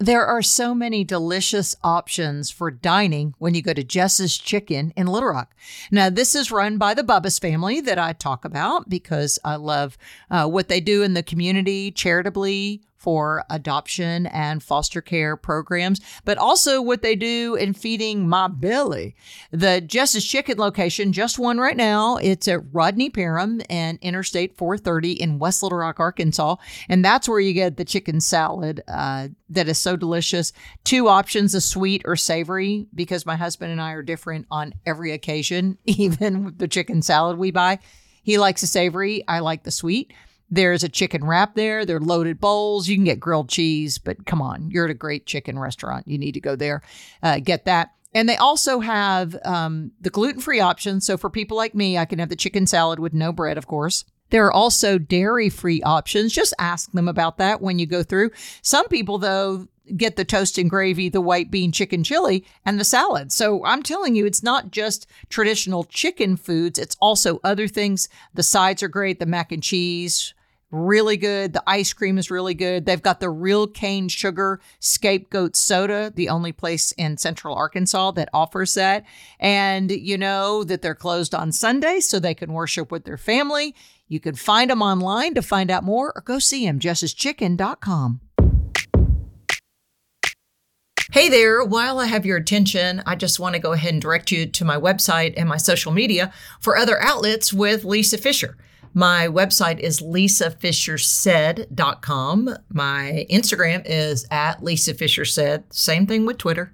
There are so many delicious options for dining when you go to Jess's Chicken in Little Rock. Now, this is run by the Bubbas family that I talk about because I love uh, what they do in the community charitably for adoption and foster care programs, but also what they do in feeding my belly. The Jess's Chicken location, just one right now, it's at Rodney Parham and Interstate 430 in West Little Rock, Arkansas. And that's where you get the chicken salad uh, that is so delicious. Two options, a sweet or savory, because my husband and I are different on every occasion, (laughs) even with the chicken salad we buy. He likes the savory, I like the sweet. There's a chicken wrap there. Are loaded bowls. You can get grilled cheese, but come on, you're at a great chicken restaurant. You need to go there, uh, get that. And they also have um, the gluten free option. So for people like me, I can have the chicken salad with no bread, of course. There are also dairy free options. Just ask them about that when you go through. Some people, though, get the toast and gravy, the white bean chicken chili, and the salad. So I'm telling you, it's not just traditional chicken foods, it's also other things. The sides are great, the mac and cheese, really good. The ice cream is really good. They've got the real cane sugar scapegoat soda, the only place in central Arkansas that offers that. And you know that they're closed on Sunday so they can worship with their family. You can find them online to find out more or go see them, jesschicken.com. Hey there, while I have your attention, I just want to go ahead and direct you to my website and my social media for other outlets with Lisa Fischer. My website is lisafischersaid.com. My Instagram is at Lisa Fischer Said. Same thing with Twitter.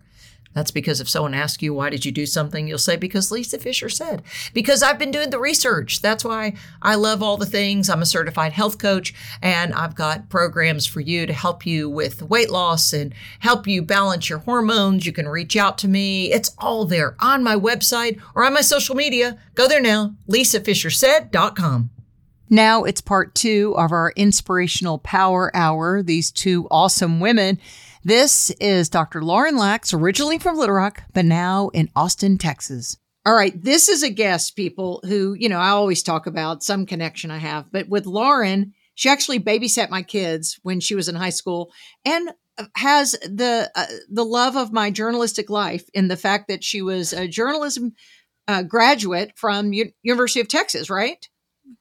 That's because if someone asks you, why did you do something? You'll say, because Lisa Fischer said. Because I've been doing the research. That's why I love all the things. I'm a certified health coach and I've got programs for you to help you with weight loss and help you balance your hormones. You can reach out to me. It's all there on my website or on my social media. Go there now, lisafischersaid.com. Now it's part two of our inspirational power hour. These two awesome women this is Dr. Lauryn Lax, originally from Little Rock, but now in Austin, Texas. All right, this is a guest, people who, you know, I always talk about some connection I have, but with Lauryn, she actually babysat my kids when she was in high school and has the uh, the love of my journalistic life in the fact that she was a journalism uh, graduate from U- University of Texas, right?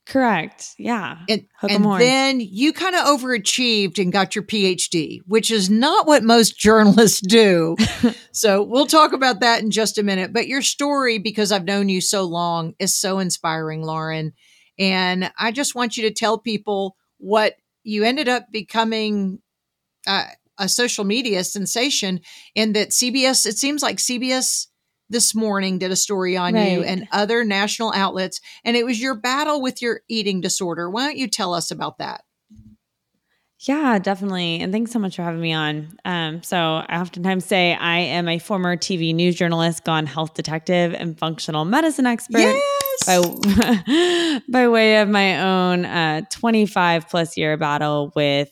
Correct. Yeah. And, and then you kind of overachieved and got your PhD, which is not what most (laughs) journalists do. (laughs) so we'll talk about that in just a minute. But your story, because I've known you so long, is so inspiring, Lauryn. And I just want you to tell people what you ended up becoming uh, a social media sensation, and that CBS, it seems like CBS this morning did a story on right. you and other national outlets, and it was your battle with your eating disorder. Why don't you tell us about that? Yeah, definitely. And thanks so much for having me on. Um, so, I oftentimes say I am a former TV news journalist, gone health detective, and functional medicine expert. Yes! By, (laughs) by way of my own uh, 25 plus year battle with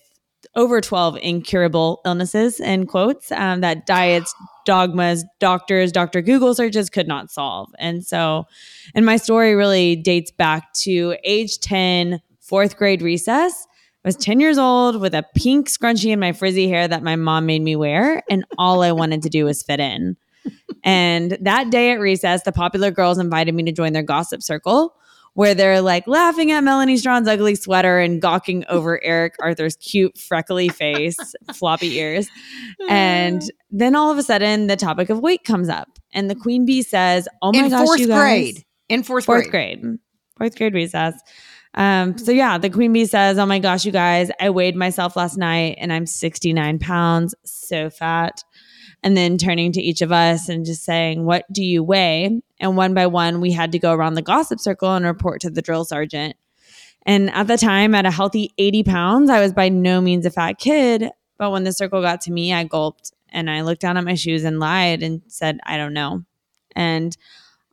over 12 incurable illnesses, in quotes, um, that diets, dogmas, doctors, Dr. Google searches could not solve. And so, and my story really dates back to age 10, fourth grade recess. I was 10 years old with a pink scrunchie in my frizzy hair that my mom made me wear. And all I wanted to do was fit in. and that day at recess, the popular girls invited me to join their gossip circle where they're like laughing at Melanie Strawn's ugly sweater and gawking over Eric Arthur's cute freckly face, (laughs) floppy ears. And then all of a sudden the topic of weight comes up and the queen bee says, "Oh my In gosh, fourth you guys, grade. In fourth, fourth grade. grade. Fourth grade recess. Um, so yeah, the queen bee says, "Oh my gosh, you guys, I weighed myself last night and I'm 69 pounds, so fat." And then turning to each of us and just saying, What do you weigh? And one by one, we had to go around the gossip circle and report to the drill sergeant. And at the time, at a healthy 80 pounds, I was by no means a fat kid. But when the circle got to me, I gulped and I looked down at my shoes and lied and said, I don't know. And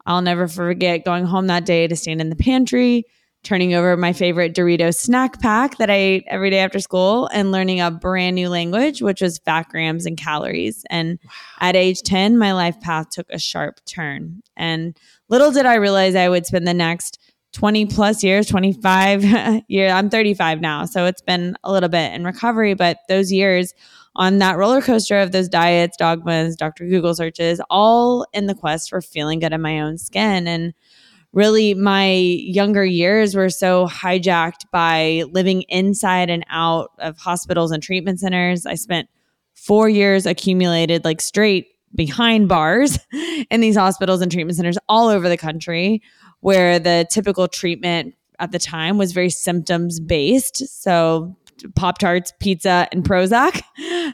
I'll never forget going home that day to stand in the pantry turning over my favorite Dorito snack pack that I ate every day after school and learning a brand new language, which was fat grams and calories. And wow. at age 10, my life path took a sharp turn. And little did I realize I would spend the next 20 plus years, 25 (laughs) year. I'm 35 now. So it's been a little bit in recovery, but those years on that roller coaster of those diets, dogmas, Dr. Google searches, all in the quest for feeling good in my own skin. And really my younger years were so hijacked by living inside and out of hospitals and treatment centers. I spent four years accumulated like straight behind bars (laughs) in these hospitals and treatment centers all over the country where the typical treatment at the time was very symptoms based. So Pop Tarts, pizza, and Prozac.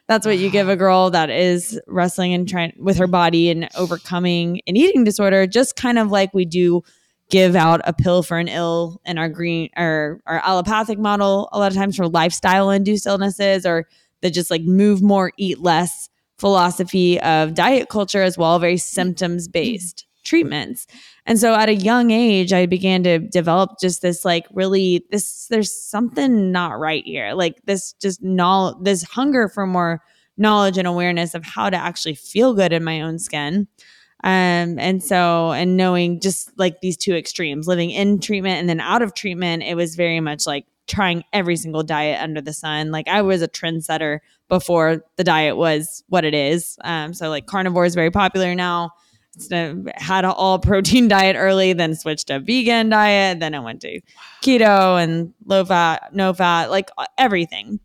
(laughs) That's what you give a girl that is wrestling and trying with her body and overcoming an eating disorder, just kind of like we do give out a pill for an ill in our green or our allopathic model a lot of times for lifestyle induced illnesses or the just like move more eat less philosophy of diet culture as well very symptoms based treatments. And so at a young age i began to develop just this like really this there's something not right here. Like this just knowledge this hunger for more knowledge and awareness of how to actually feel good in my own skin um, and so, and knowing just like these two extremes, living in treatment and then out of treatment, it was very much like trying every single diet under the sun. Like I was a trendsetter before the diet was what it is. Um, so like carnivore is very popular now. had an all protein (laughs) diet early, then switched to vegan diet. Then I went to keto and low fat, no fat, like everything.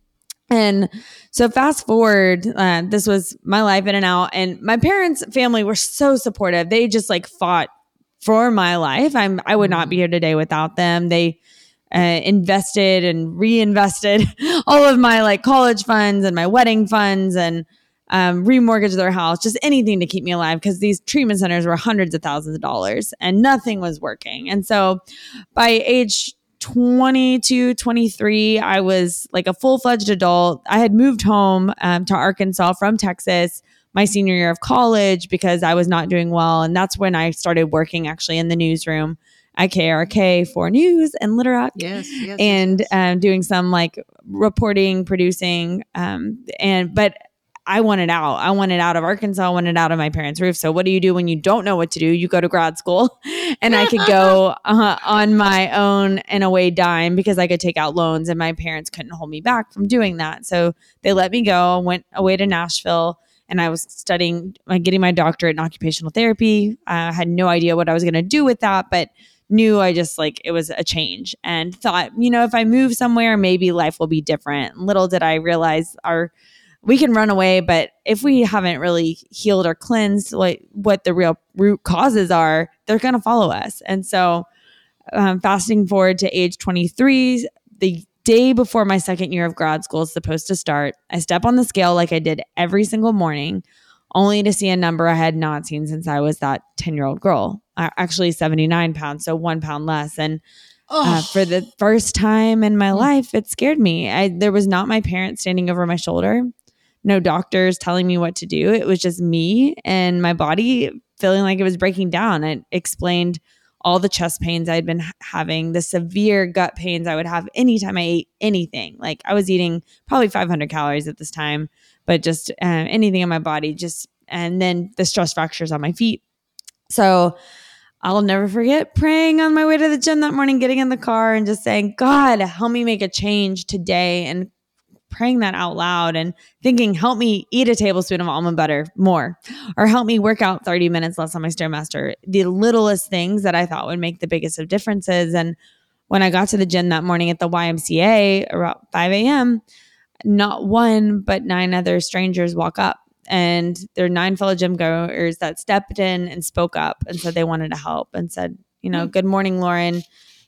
And so, fast forward, uh, this was my life in and out. And my parents' family were so supportive. They just like fought for my life. I'm I would not be here today without them. They uh, invested and reinvested (laughs) all of my like college funds and my wedding funds and um, remortgage their house, just anything to keep me alive because these treatment centers were hundreds of thousands of dollars and nothing was working. And so by age 22, 23, I was like a full fledged adult. I had moved home um, to Arkansas from Texas my senior year of college because I was not doing well. And that's when I started working actually in the newsroom at KARK for news and Little Rock. Yes, yes. and yes. Um, doing some like reporting, producing. Um, and, but I wanted out. I wanted out of Arkansas. I wanted out of my parents' roof. So, what do you do when you don't know what to do? You go to grad school, (laughs) and I could go (laughs) uh, on my own in a way dime because I could take out loans, and my parents couldn't hold me back from doing that. So they let me go. Went away to Nashville, and I was studying, uh, getting my doctorate in occupational therapy. I had no idea what I was going to do with that, but knew I just like it was a change and thought, you know, if I move somewhere, maybe life will be different. Little did I realize our we can run away, but if we haven't really healed or cleansed like what the real root causes are, they're going to follow us. And so, um, fasting forward to age 23, the day before my second year of grad school is supposed to start, I step on the scale like I did every single morning, only to see a number I had not seen since I was that 10 year old girl, uh, actually 79 pounds, so one pound less. And uh, for the first time in my life, it scared me. I, there was not my parents standing over my shoulder no doctors telling me what to do. It was just me and my body feeling like it was breaking down. It explained all the chest pains I'd been having, the severe gut pains I would have anytime I ate anything. Like I was eating probably 500 calories at this time, but just uh, anything in my body, just, and then the stress fractures on my feet. So I'll never forget praying on my way to the gym that morning, getting in the car and just saying, God, help me make a change today and praying that out loud and thinking, help me eat a tablespoon of almond butter more, or help me work out 30 minutes less on my Stairmaster. The littlest things that I thought would make the biggest of differences. And when I got to the gym that morning at the YMCA around 5 a.m., not one, but nine other strangers walk up. And there are nine fellow gym goers that stepped in and spoke up and said they wanted to help and said, you know, hmm. good morning, Lauryn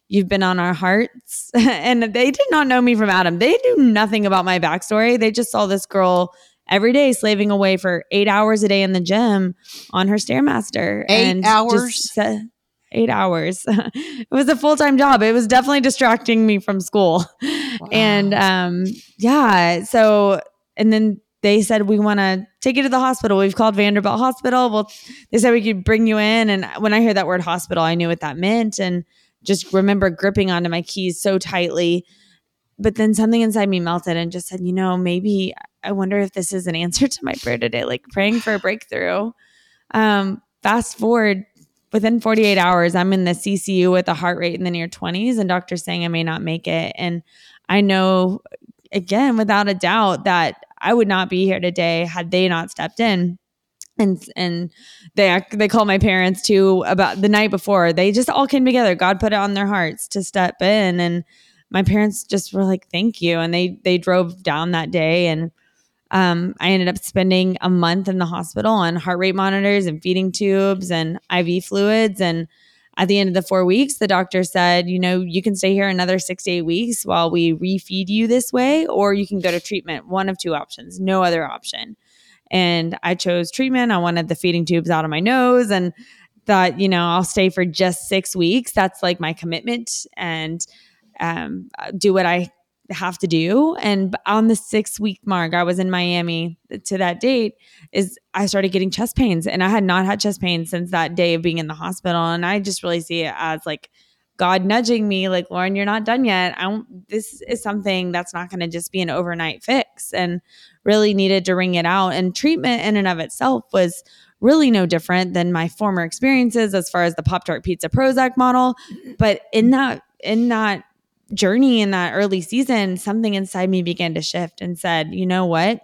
You've been on our hearts. (laughs) and they did not know me from Adam. They knew nothing about my backstory. They just saw this girl every day slaving away for eight hours a day in the gym on her Stairmaster. Eight hours? Eight hours. (laughs) it was a full time job. It was definitely distracting me from school. Wow. And um, yeah, so, and then they said we want to take you to the hospital. We've called Vanderbilt Hospital. Well, they said we could bring you in. And when I heard that word hospital, I knew what that meant. And just remember gripping onto my keys so tightly. But then something inside me melted and just said, you know, maybe I wonder if this is an answer to my prayer today, like praying for a breakthrough. Um, fast forward within 48 hours, I'm in the CCU with a heart rate in the near 20s, and doctors saying I may not make it. And I know, again, without a doubt, that I would not be here today had they not stepped in and and they they call my parents too about the night before. They just all came together. God put it on their hearts to step in and my parents just were like thank you. And they they drove down that day and um, i ended up spending a month in the hospital on heart rate monitors and feeding tubes and iv fluids. And at the end of the four weeks the doctor said you know you can stay here another six to eight weeks while we refeed you this way or you can go to treatment. One of two options no other option and I chose treatment. I wanted the feeding tubes out of my nose and thought, you know, I'll stay for just six weeks. That's like my commitment and um, do what I have to do. And on the six week mark, I was in Miami to that date, is I started getting chest pains. And I had not had chest pains since that day of being in the hospital. And I just really see it as like God nudging me, like, Lauryn, you're not done yet. I don't, this is something that's not going to just be an overnight fix. And really needed to wring it out. And treatment in and of itself was really no different than my former experiences as far as the Pop Tart Pizza Prozac model. But in that in that journey in that early season, something inside me began to shift and said, you know what?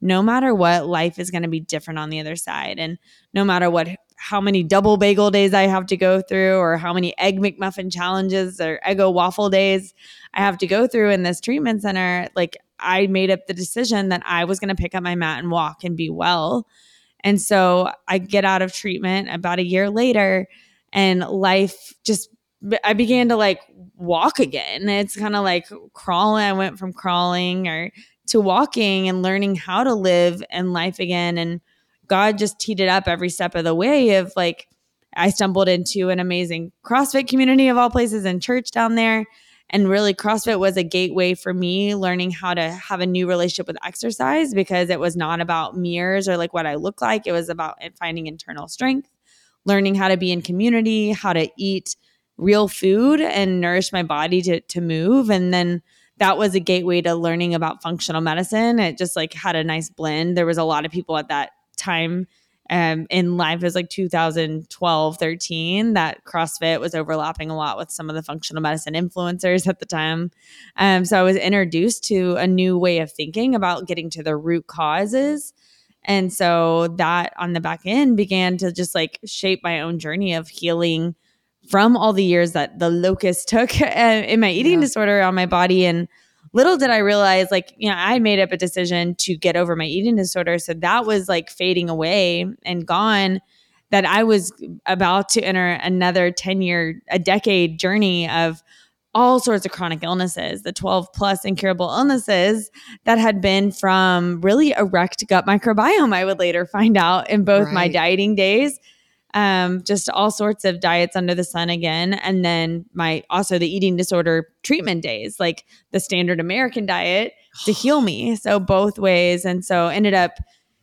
No matter what, life is going to be different on the other side. And no matter what how many double bagel days I have to go through or how many egg McMuffin challenges or Eggo waffle days I have to go through in this treatment center, like I made up the decision that I was going to pick up my mat and walk and be well. And so I get out of treatment about a year later and life just I began to like walk again. It's kind of like crawling. I went from crawling or to walking and learning how to live and life again. And God just teed it up every step of the way of like I stumbled into an amazing CrossFit community of all places and church down there. And really, CrossFit was a gateway for me learning how to have a new relationship with exercise because it was not about mirrors or like what I look like. It was about finding internal strength, learning how to be in community, how to eat real food and nourish my body to, to move. And then that was a gateway to learning about functional medicine. It just like had a nice blend. There was a lot of people at that time um, in life is like 2012, 13, that CrossFit was overlapping a lot with some of the functional medicine influencers at the time. Um, so I was introduced to a new way of thinking about getting to the root causes. And so that on the back end began to just like shape my own journey of healing from all the years that the locust (laughs) took uh, in my eating yeah. disorder on my body. And little did I realize, like, you know, I made up a decision to get over my eating disorder. So that was like fading away and gone. That I was about to enter another 10 year, a decade journey of all sorts of chronic illnesses, the 12 plus incurable illnesses that had been from really a wrecked gut microbiome, I would later find out in both right. my dieting days um, just all sorts of diets under the sun again. And then my also the eating disorder treatment days, like the standard American diet to (sighs) heal me. So both ways. And so ended up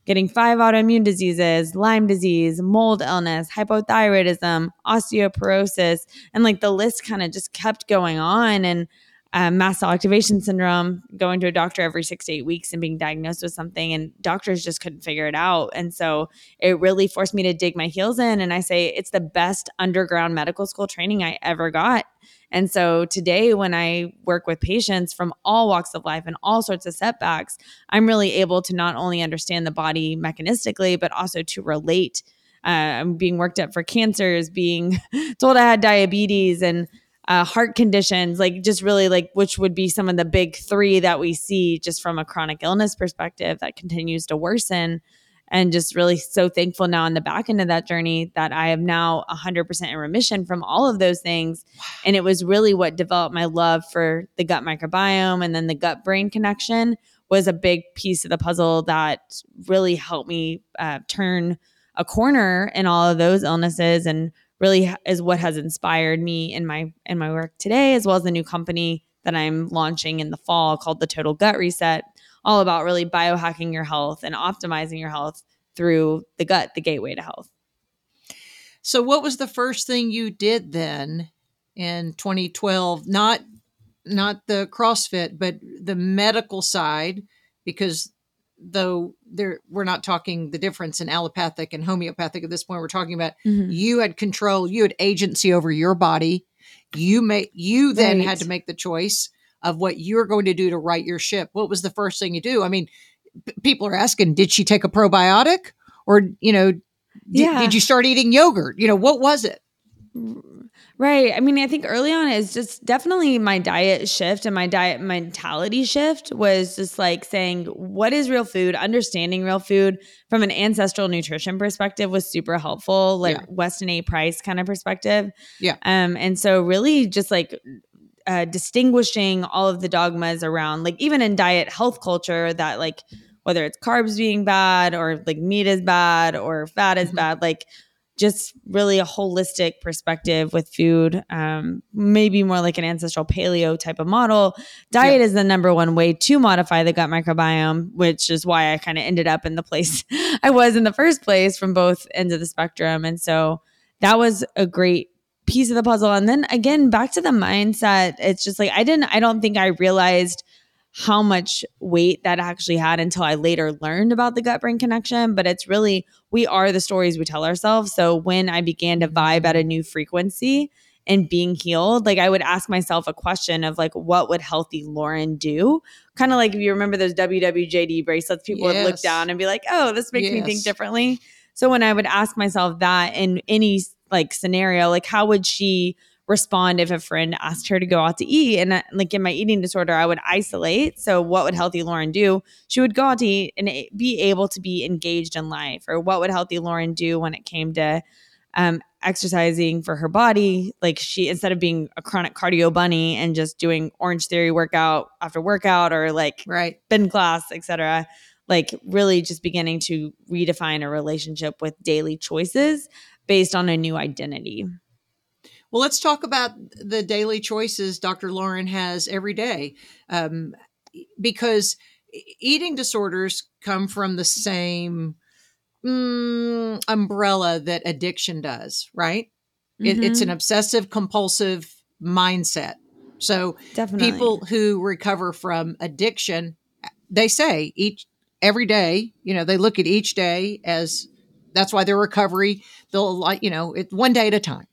getting five autoimmune diseases, Lyme disease, mold illness, hypothyroidism, osteoporosis, and like the list kind of just kept going on. And um, mast cell activation syndrome, going to a doctor every six to eight weeks and being diagnosed with something, and doctors just couldn't figure it out. And so it really forced me to dig my heels in. And I say it's the best underground medical school training I ever got. And so today, when I work with patients from all walks of life and all sorts of setbacks, I'm really able to not only understand the body mechanistically, but also to relate. Uh, I'm being worked up for cancers, being (laughs) told I had diabetes, and uh, heart conditions, like just really like which would be some of the big three that we see just from a chronic illness perspective that continues to worsen. And just really so thankful now on the back end of that journey that I am now 100% in remission from all of those things. And it was really what developed my love for the gut microbiome and then the gut brain connection was a big piece of the puzzle that really helped me uh, turn a corner in all of those illnesses and really is what has inspired me in my in my work today as well as the new company that I'm launching in the fall called the Total Gut Reset all about really biohacking your health and optimizing your health through the gut the gateway to health. So what was the first thing you did then in 2012 not not the CrossFit but the medical side because though there we're not talking the difference in allopathic and homeopathic at this point. We're talking about mm-hmm. you had control you had agency over your body. You may you then right. had to make the choice of what you're going to do to right your ship. What was the first thing you do? I mean p- people are asking did she take a probiotic? Or you know did, yeah. did you start eating yogurt? You know what was it Right. I mean, I think early on is just definitely my diet shift and my diet mentality shift was just like saying, what is real food? Understanding real food from an ancestral nutrition perspective was super helpful, like yeah. Weston A. Price kind of perspective. Yeah. Um, and so really just like uh, distinguishing all of the dogmas around, like even in diet health culture, that like whether it's carbs being bad or like meat is bad or fat is mm-hmm. bad, like just really a holistic perspective with food, um, maybe more like an ancestral paleo type of model. Diet yeah. is the number one way to modify the gut microbiome, which is why I kind of ended up in the place (laughs) I was in the first place from both ends of the spectrum. And so that was a great piece of the puzzle. And then again, back to the mindset, it's just like I didn't, I don't think I realized how much weight that actually had until I later learned about the gut brain connection. But it's really, we are the stories we tell ourselves. So when I began to vibe at a new frequency and being healed, like I would ask myself a question of like, what would healthy Lauryn do? Kind of like if you remember those WWJD bracelets, people yes. would look down and be like, oh, this makes yes. me think differently. So when I would ask myself that in any like scenario, like how would she respond if a friend asked her to go out to eat. And uh, like in my eating disorder, I would isolate. So, what would healthy Lauryn do? She would go out to eat and be able to be engaged in life. Or what would healthy Lauryn do when it came to um, exercising for her body? Like, she, instead of being a chronic cardio bunny and just doing Orange Theory workout after workout or like right. spin class, etc., like really just beginning to redefine a relationship with daily choices based on a new identity. Well, let's talk about the daily choices Dr. Lauryn has every day. Um, because eating disorders come from the same mm, umbrella that addiction does, right? Mm-hmm. It, it's an mm-hmm. obsessive compulsive mindset. So, Definitely. people who recover from addiction, they say each every day, you know, they look at each day as that's why their recovery, they'll like, you know, it one day at a time.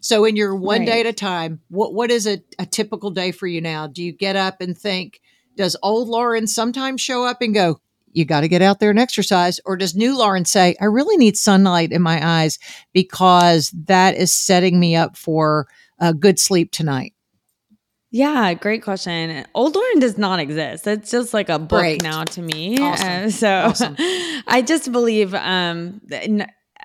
So in your one right. day at a time, what what is a, a typical day for you now? Do you get up and think, does old Lauryn sometimes show up and go, you got to get out there and exercise? Or does new Lauryn say, I really need sunlight in my eyes because that is setting me up for a good sleep tonight? Yeah, great question. Old Lauryn does not exist. It's just like a book great. now to me. Awesome. Uh, so awesome. (laughs) I just believe um,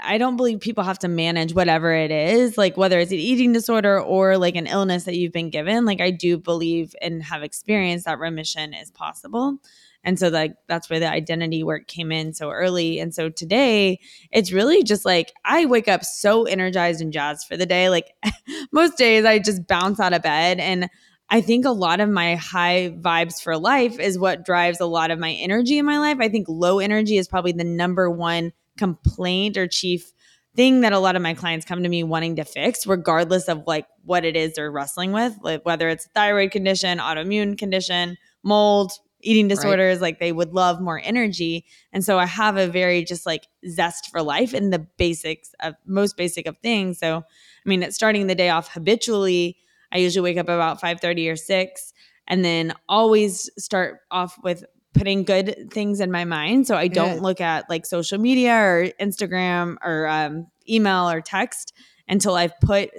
I don't believe people have to manage whatever it is, like whether it's an eating disorder or like an illness that you've been given. Like I do believe and have experienced that remission is possible. And so like that's where the identity work came in so early. And so today it's really just like I wake up so energized and jazzed for the day. Like (laughs) most days I just bounce out of bed and I think a lot of my high vibes for life is what drives a lot of my energy in my life. I think low energy is probably the number one complaint or chief thing that a lot of my clients come to me wanting to fix regardless of like what it is they're wrestling with like whether it's thyroid condition autoimmune condition mold eating disorders right. like they would love more energy and so i have a very just like zest for life in the basics of most basic of things so i mean it's starting the day off habitually i usually wake up about 5.30 or 6 and then always start off with putting good things in my mind. So I don't look at like social media or Instagram or um, email or text until I've put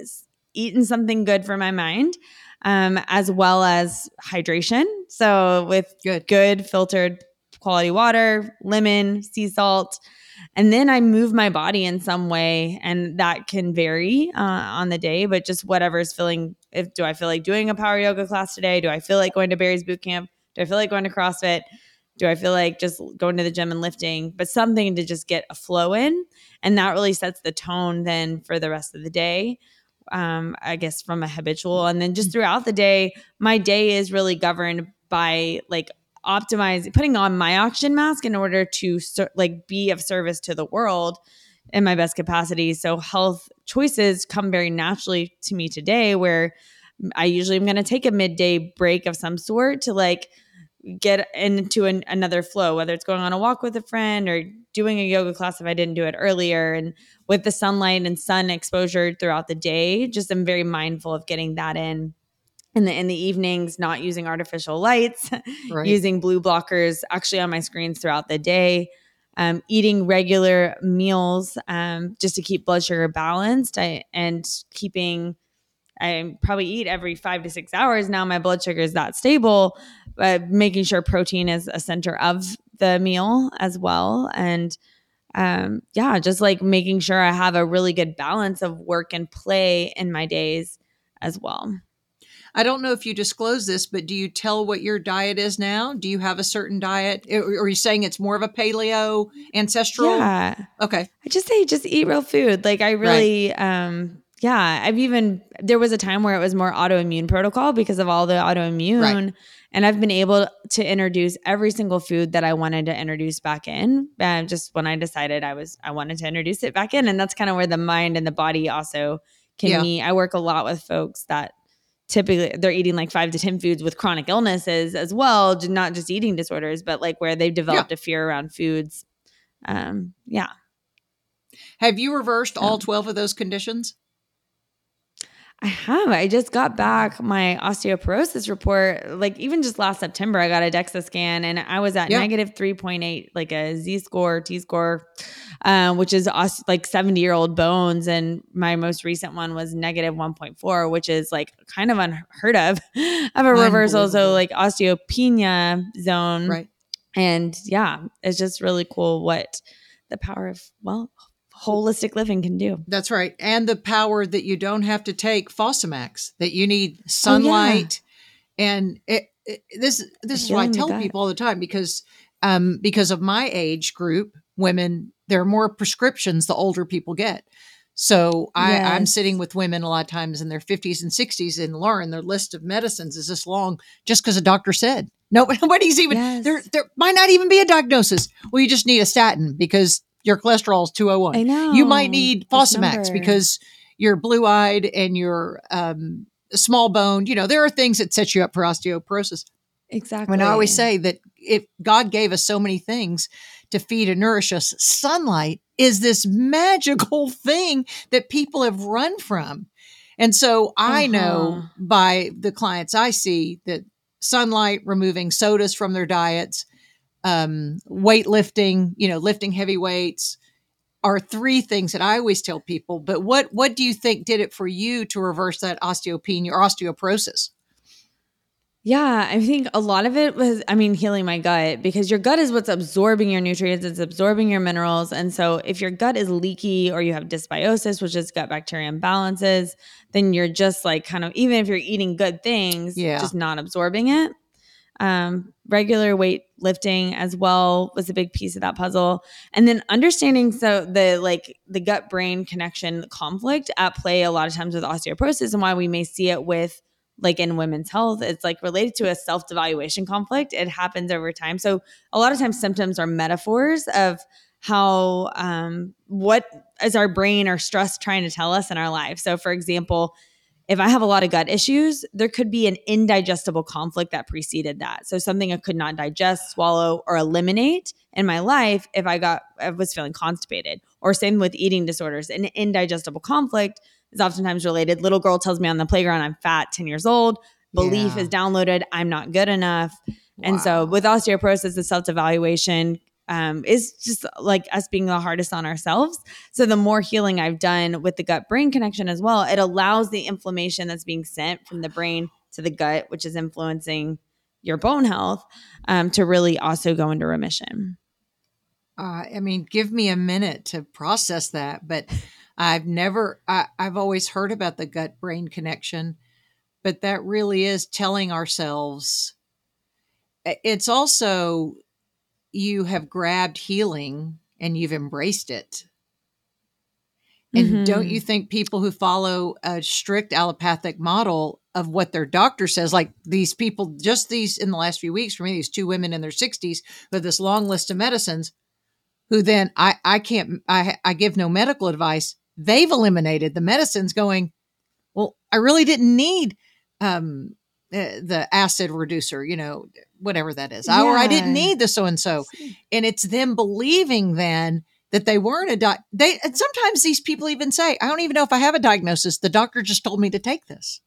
eaten something good for my mind, um, as well as hydration. So with good, good filtered quality water, lemon, sea salt. And then I move my body in some way, and that can vary uh, on the day, but just whatever's feeling. If do I feel like doing a power yoga class today? Do I feel like going to Barry's boot camp? Do I feel like going to CrossFit? Do I feel like just going to the gym and lifting, but something to just get a flow in? And that really sets the tone then for the rest of the day. Um, I guess from a habitual. And then just throughout the day, my day is really governed by like optimizing, putting on my oxygen mask in order to ser- like be of service to the world in my best capacity. So health choices come very naturally to me today where I usually am going to take a midday break of some sort to like get into an, another flow, whether it's going on a walk with a friend or doing a yoga class if I didn't do it earlier. And with the sunlight and sun exposure throughout the day, just I'm very mindful of getting that in. In the, in the evenings, not using artificial lights, (laughs) right. using blue blockers actually on my screens throughout the day, um, eating regular meals um, just to keep blood sugar balanced I, and keeping I probably eat every five to six hours. Now my blood sugar is that stable, but making sure protein is a center of the meal as well. And um, yeah, just like making sure I have a really good balance of work and play in my days as well. I don't know if you disclose this, but do you tell what your diet is now? Do you have a certain diet? Or are you saying it's more of a paleo ancestral? Yeah. Okay. I just say just eat real food. Like I really right. um yeah, I've even there was a time where it was more autoimmune protocol because of all the autoimmune. Right. And I've been able to introduce every single food that I wanted to introduce back in. Uh, just when I decided I was I wanted to introduce it back in, and that's kind of where the mind and the body also can yeah. meet. I work a lot with folks that typically they're eating like five to ten foods with chronic illnesses as well, not just eating disorders, but like where they've developed yeah. a fear around foods. Um, yeah. Have you reversed all twelve of those conditions? I have. I just got back my osteoporosis report. Like even just last September, I got a DEXA scan and I was at negative 3.8, like a Z score, T score, um, which is os- like 70 year old bones. And my most recent one was negative 1.4, which is like kind of unheard of of a reversal. So like osteopenia zone. Right. And yeah, it's just really cool what the power of, well, holistic living can do. That's right. And the power that you don't have to take Fosamax, that you need sunlight. Oh, yeah. And it, it, this this is what I tell people all the time because um, because of my age group, women, there are more prescriptions the older people get. So I, yes. I'm sitting with women a lot of times in their 50s and 60s and learn their list of medicines is this long just because a doctor said. (laughs) No, nobody's even yes. there. There might not even be a diagnosis. Well, you just need a statin because your cholesterol is 201. I know. You might need Fosamax because you're blue eyed and you're um, small boned. You know, there are things that set you up for osteoporosis. Exactly. And I always say that if God gave us so many things to feed and nourish us, sunlight is this magical (laughs) thing that people have run from. And so I uh-huh. know by the clients I see that sunlight, removing sodas from their diets, um, weightlifting, you know, lifting heavy weights are three things that I always tell people. But what what do you think did it for you to reverse that osteopenia or osteoporosis? Yeah, I think a lot of it was, I mean, healing my gut because your gut is what's absorbing your nutrients, it's absorbing your minerals. And so if your gut is leaky or you have dysbiosis, which is gut bacteria imbalances, then you're just like kind of, even if you're eating good things, yeah. just not absorbing it. Um, regular weight lifting as well was a big piece of that puzzle. And then understanding so the like the gut brain connection conflict at play a lot of times with osteoporosis and why we may see it with like in women's health it's like related to a self-devaluation conflict. It happens over time. So a lot of times symptoms are metaphors of how um what is our brain or stress trying to tell us in our life so for example if I have a lot of gut issues, there could be an indigestible conflict that preceded that. So something I could not digest, swallow, or eliminate in my life if I got I was feeling constipated. Or same with eating disorders. An indigestible conflict is oftentimes related. Little girl tells me on the playground I'm fat, 10 years old. Belief yeah. is downloaded, I'm not good enough. Wow. And so with osteoporosis, the self-evaluation um, is just like us being the hardest on ourselves. So the more healing I've done with the gut brain connection as well, it allows the inflammation that's being sent from the brain to the gut, which is influencing your bone health, um, to really also go into remission. Uh, I mean, give me a minute to process that, but I've never, I, I've always heard about the gut brain connection, but that really is telling ourselves. It's also you have grabbed healing and you've embraced it. And mm-hmm. don't you think people who follow a strict allopathic model of what their doctor says, like these people, just these in the last few weeks, for me, these two women in their 60s with this long list of medicines, who then I, I can't, I, I give no medical advice. They've eliminated the medicines going, well, I really didn't need um, uh, the acid reducer, you know, whatever that is. Yeah. Or I didn't need the so and so. And it's them believing then that they weren't a doc. They and sometimes these people even say, "I don't even know if I have a diagnosis. The doctor just told me to take this."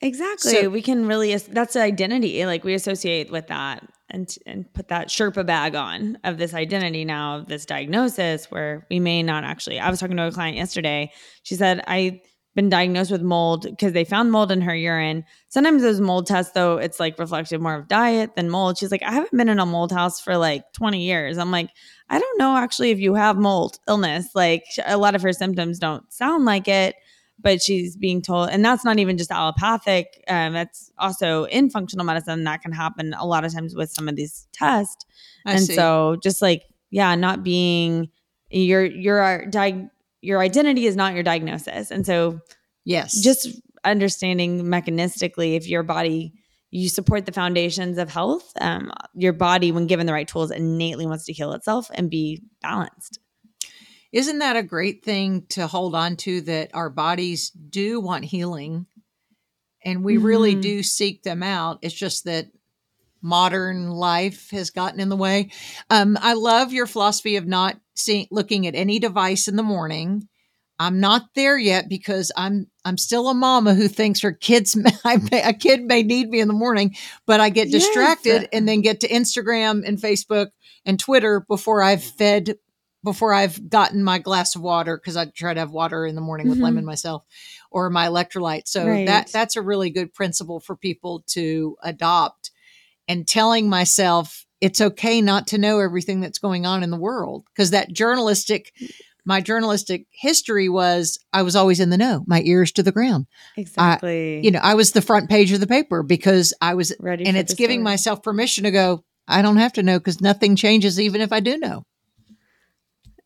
Exactly. So, we can really that's identity. Like we associate with that and and put that Sherpa bag on of this identity now of this diagnosis where we may not actually. I was talking to a client yesterday. She said, "I." been diagnosed with mold because they found mold in her urine. Sometimes those mold tests, though, it's like reflective more of diet than mold. She's like, I haven't been in a mold house for like 20 years. I'm like, I don't know actually if you have mold illness. Like a lot of her symptoms don't sound like it, but she's being told, and that's not even just allopathic. Um, that's also in functional medicine. That can happen a lot of times with some of these tests. I and see. so just like, yeah, not being you're you're diag your identity is not your diagnosis. And so, yes, just understanding mechanistically if your body you support the foundations of health um, your body when given the right tools innately wants to heal itself and be balanced. Isn't that a great thing to hold on to that our bodies do want healing? And we mm-hmm. really do seek them out. It's just that modern life has gotten in the way. Um, i love your philosophy of not seeing looking at any device in the morning I'm not there yet because I'm I'm still a mama who thinks her kids (laughs) may, a kid may need me in the morning, but I get distracted yes. and then get to Instagram and Facebook and Twitter before I've fed before I've gotten my glass of water because I try to have water in the morning with mm-hmm. lemon myself or my electrolyte. So right. that that's a really good principle for people to adopt and telling myself it's okay not to know everything that's going on in the world because that journalistic my journalistic history was I was always in the know, my ears to the ground. Exactly. I, you know, I was the front page of the paper because I was ready, and it's giving story. myself permission to go. I don't have to know because nothing changes, even if I do know.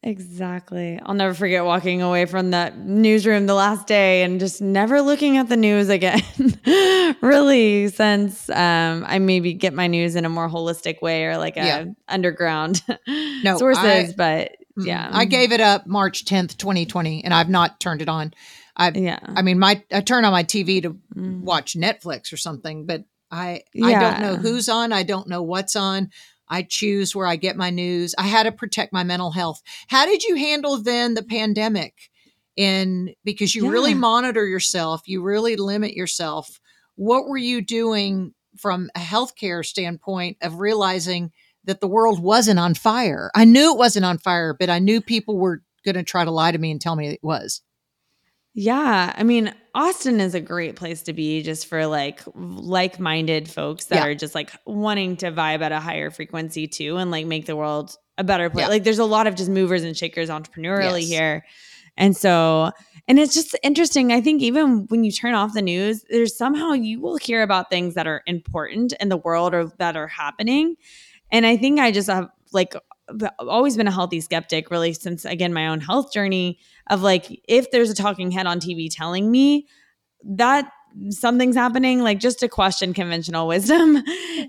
Exactly. I'll never forget walking away from that newsroom the last day and just never looking at the news again. (laughs) really, since um, I maybe get my news in a more holistic way or like a yeah. underground (laughs) no, sources, I, but yeah, I gave it up March 10th, 2020, and I've not turned it on. I yeah. I mean, my I turn on my TV to mm. watch Netflix or something, but I yeah. I don't know who's on. I don't know what's on. I choose where I get my news. I had to protect my mental health. How did you handle then the pandemic? In because you yeah. really monitor yourself, you really limit yourself. What were you doing from a healthcare standpoint of realizing that the world wasn't on fire? I knew it wasn't on fire, but I knew people were going to try to lie to me and tell me it was. Yeah. I mean, Austin is a great place to be just for like like minded folks that yeah. are just like wanting to vibe at a higher frequency too and like make the world a better place. Yeah. Like there's a lot of just movers and shakers entrepreneurially yes. here. And so, and it's just interesting. I think even when you turn off the news, there's somehow you will hear about things that are important in the world or that are happening. And I think I just have like always been a healthy skeptic really since again my own health journey of like if there's a talking head on TV telling me that something's happening like just to question conventional (laughs) wisdom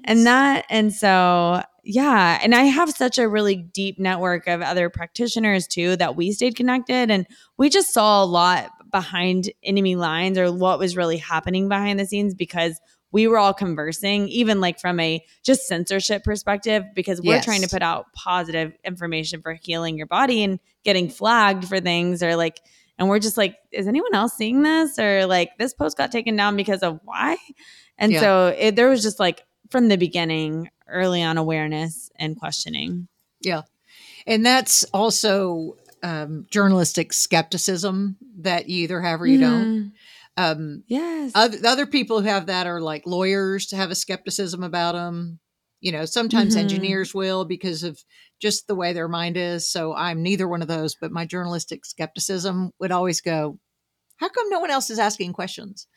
and that and so yeah and i have such a really deep network of other practitioners too that we stayed connected and we just saw a lot behind enemy lines or what was really happening behind the scenes because we were all conversing, even like from a just censorship perspective, because we're yes. trying to put out positive information for healing your body and getting flagged for things or like, and we're just like, is anyone else seeing this? Or like, this post got taken down because of why? And yeah. so it, there was just like from the beginning, early on awareness and questioning. Yeah. And that's also um, journalistic skepticism that you either have or you mm. don't. Um, yes. Other, other people who have that are like lawyers to have a skepticism about them. You know, sometimes mm-hmm. engineers will because of just the way their mind is. So I'm neither one of those, but my journalistic skepticism would always go, how come no one else is asking questions?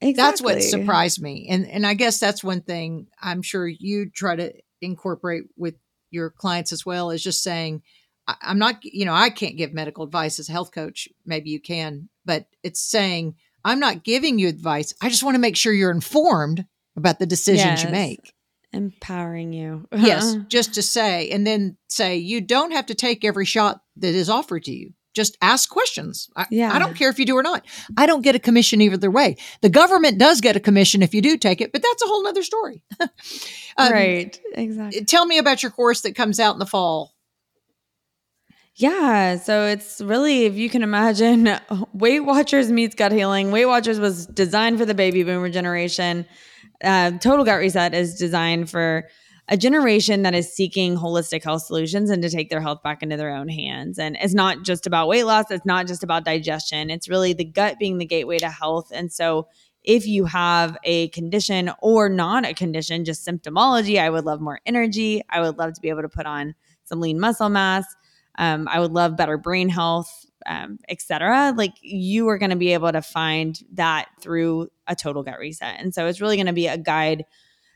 Exactly. That's what surprised me. And and I guess that's one thing I'm sure you try to incorporate with your clients as well is just saying, I'm not, you know, I can't give medical advice as a health coach. Maybe you can, but it's saying, I'm not giving you advice. I just want to make sure you're informed about the decisions yes. you make. Empowering you. (laughs) yes, just to say, and then say, you don't have to take every shot that is offered to you. Just ask questions. I, yeah. I don't care if you do or not. I don't get a commission either way. The government does get a commission if you do take it, but that's a whole nother story. (laughs) um, right. Exactly. Tell me about your course that comes out in the fall. Yeah. So it's really, if you can imagine, (laughs) Weight Watchers meets gut healing. Weight Watchers was designed for the baby boomer generation. Uh, Total Gut Reset is designed for a generation that is seeking holistic health solutions and to take their health back into their own hands. And it's not just about weight loss, it's not just about digestion. It's really the gut being the gateway to health. And so if you have a condition or not a condition, just symptomology, I would love more energy. I would love to be able to put on some lean muscle mass. Um, I would love better brain health, um, etc. Like you are going to be able to find that through a total gut reset. And so it's really going to be a guide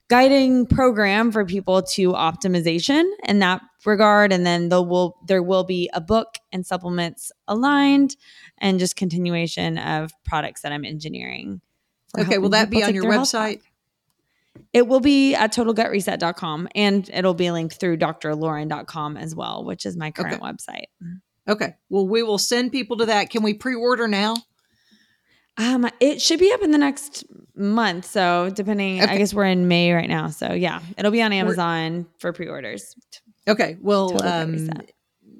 guiding program for people to optimization in that regard and then there will there will be a book and supplements aligned and just continuation of products that I'm engineering. Okay, will that be on your website? It will be at totalgutreset.com and it'll be linked through drlauryn.com as well, which is my current okay. website. Okay. Well, we will send people to that. Can we pre-order now? Um, it should be up in the next month. So depending, okay. I guess we're in May right now. So yeah, it'll be on Amazon we're, for pre-orders. Okay. Well, um,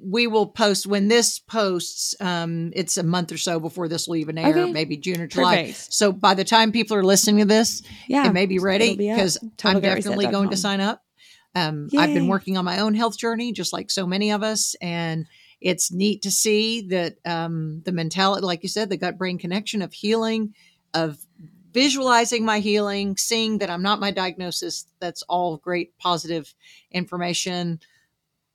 we will post when this posts. Um, it's a month or so before this will even air, Okay. maybe June or July. Perfect. So by the time people are listening to this, Yeah. it may be ready be because I'm definitely going to sign up. Um, I've been working on my own health journey, just like so many of us, and it's neat to see that um, the mentality, like you said, the gut brain connection of healing, of visualizing my healing, seeing that I'm not my diagnosis. That's all great positive information.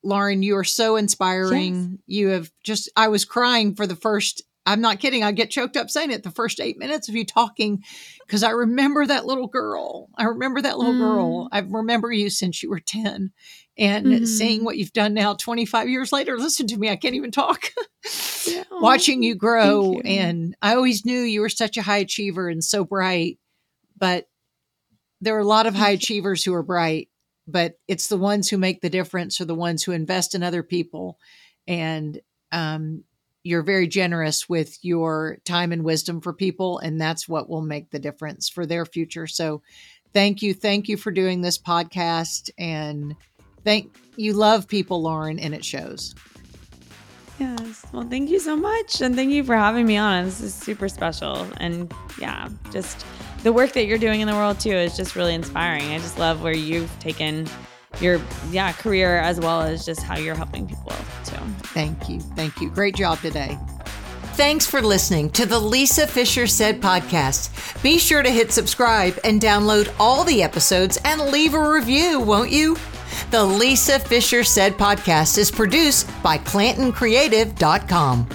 Lauryn, you are so inspiring. You have just, I was crying for the first, I'm not kidding. I get choked up saying it the first eight minutes of you talking because I remember that little girl. I remember that little girl. I remember you since you were 10 and Mhm. seeing what you've done now 25 years later. Listen to me. I can't even talk. Yeah. (laughs) Watching you grow. You. And I always knew you were such a high achiever and so bright, but there are a lot of high achievers who are bright, but it's the ones who make the difference or the ones who invest in other people. And um, you're very generous with your time and wisdom for people, and that's what will make the difference for their future. So, thank you, thank you for doing this podcast, and thank you. Love people, Lauryn, and it shows. Yes. Well, thank you so much. And thank you for having me on. This is super special. And yeah, just the work that you're doing in the world too is just really inspiring. I just love where you've taken your yeah career as well as just how you're helping people too. Thank you, thank you. Great job today. Thanks for listening to the Lisa Fischer Said podcast. Be sure to hit subscribe and download all the episodes and leave a review, won't you? The Lisa Fischer Said podcast is produced by ClantonCreative.com.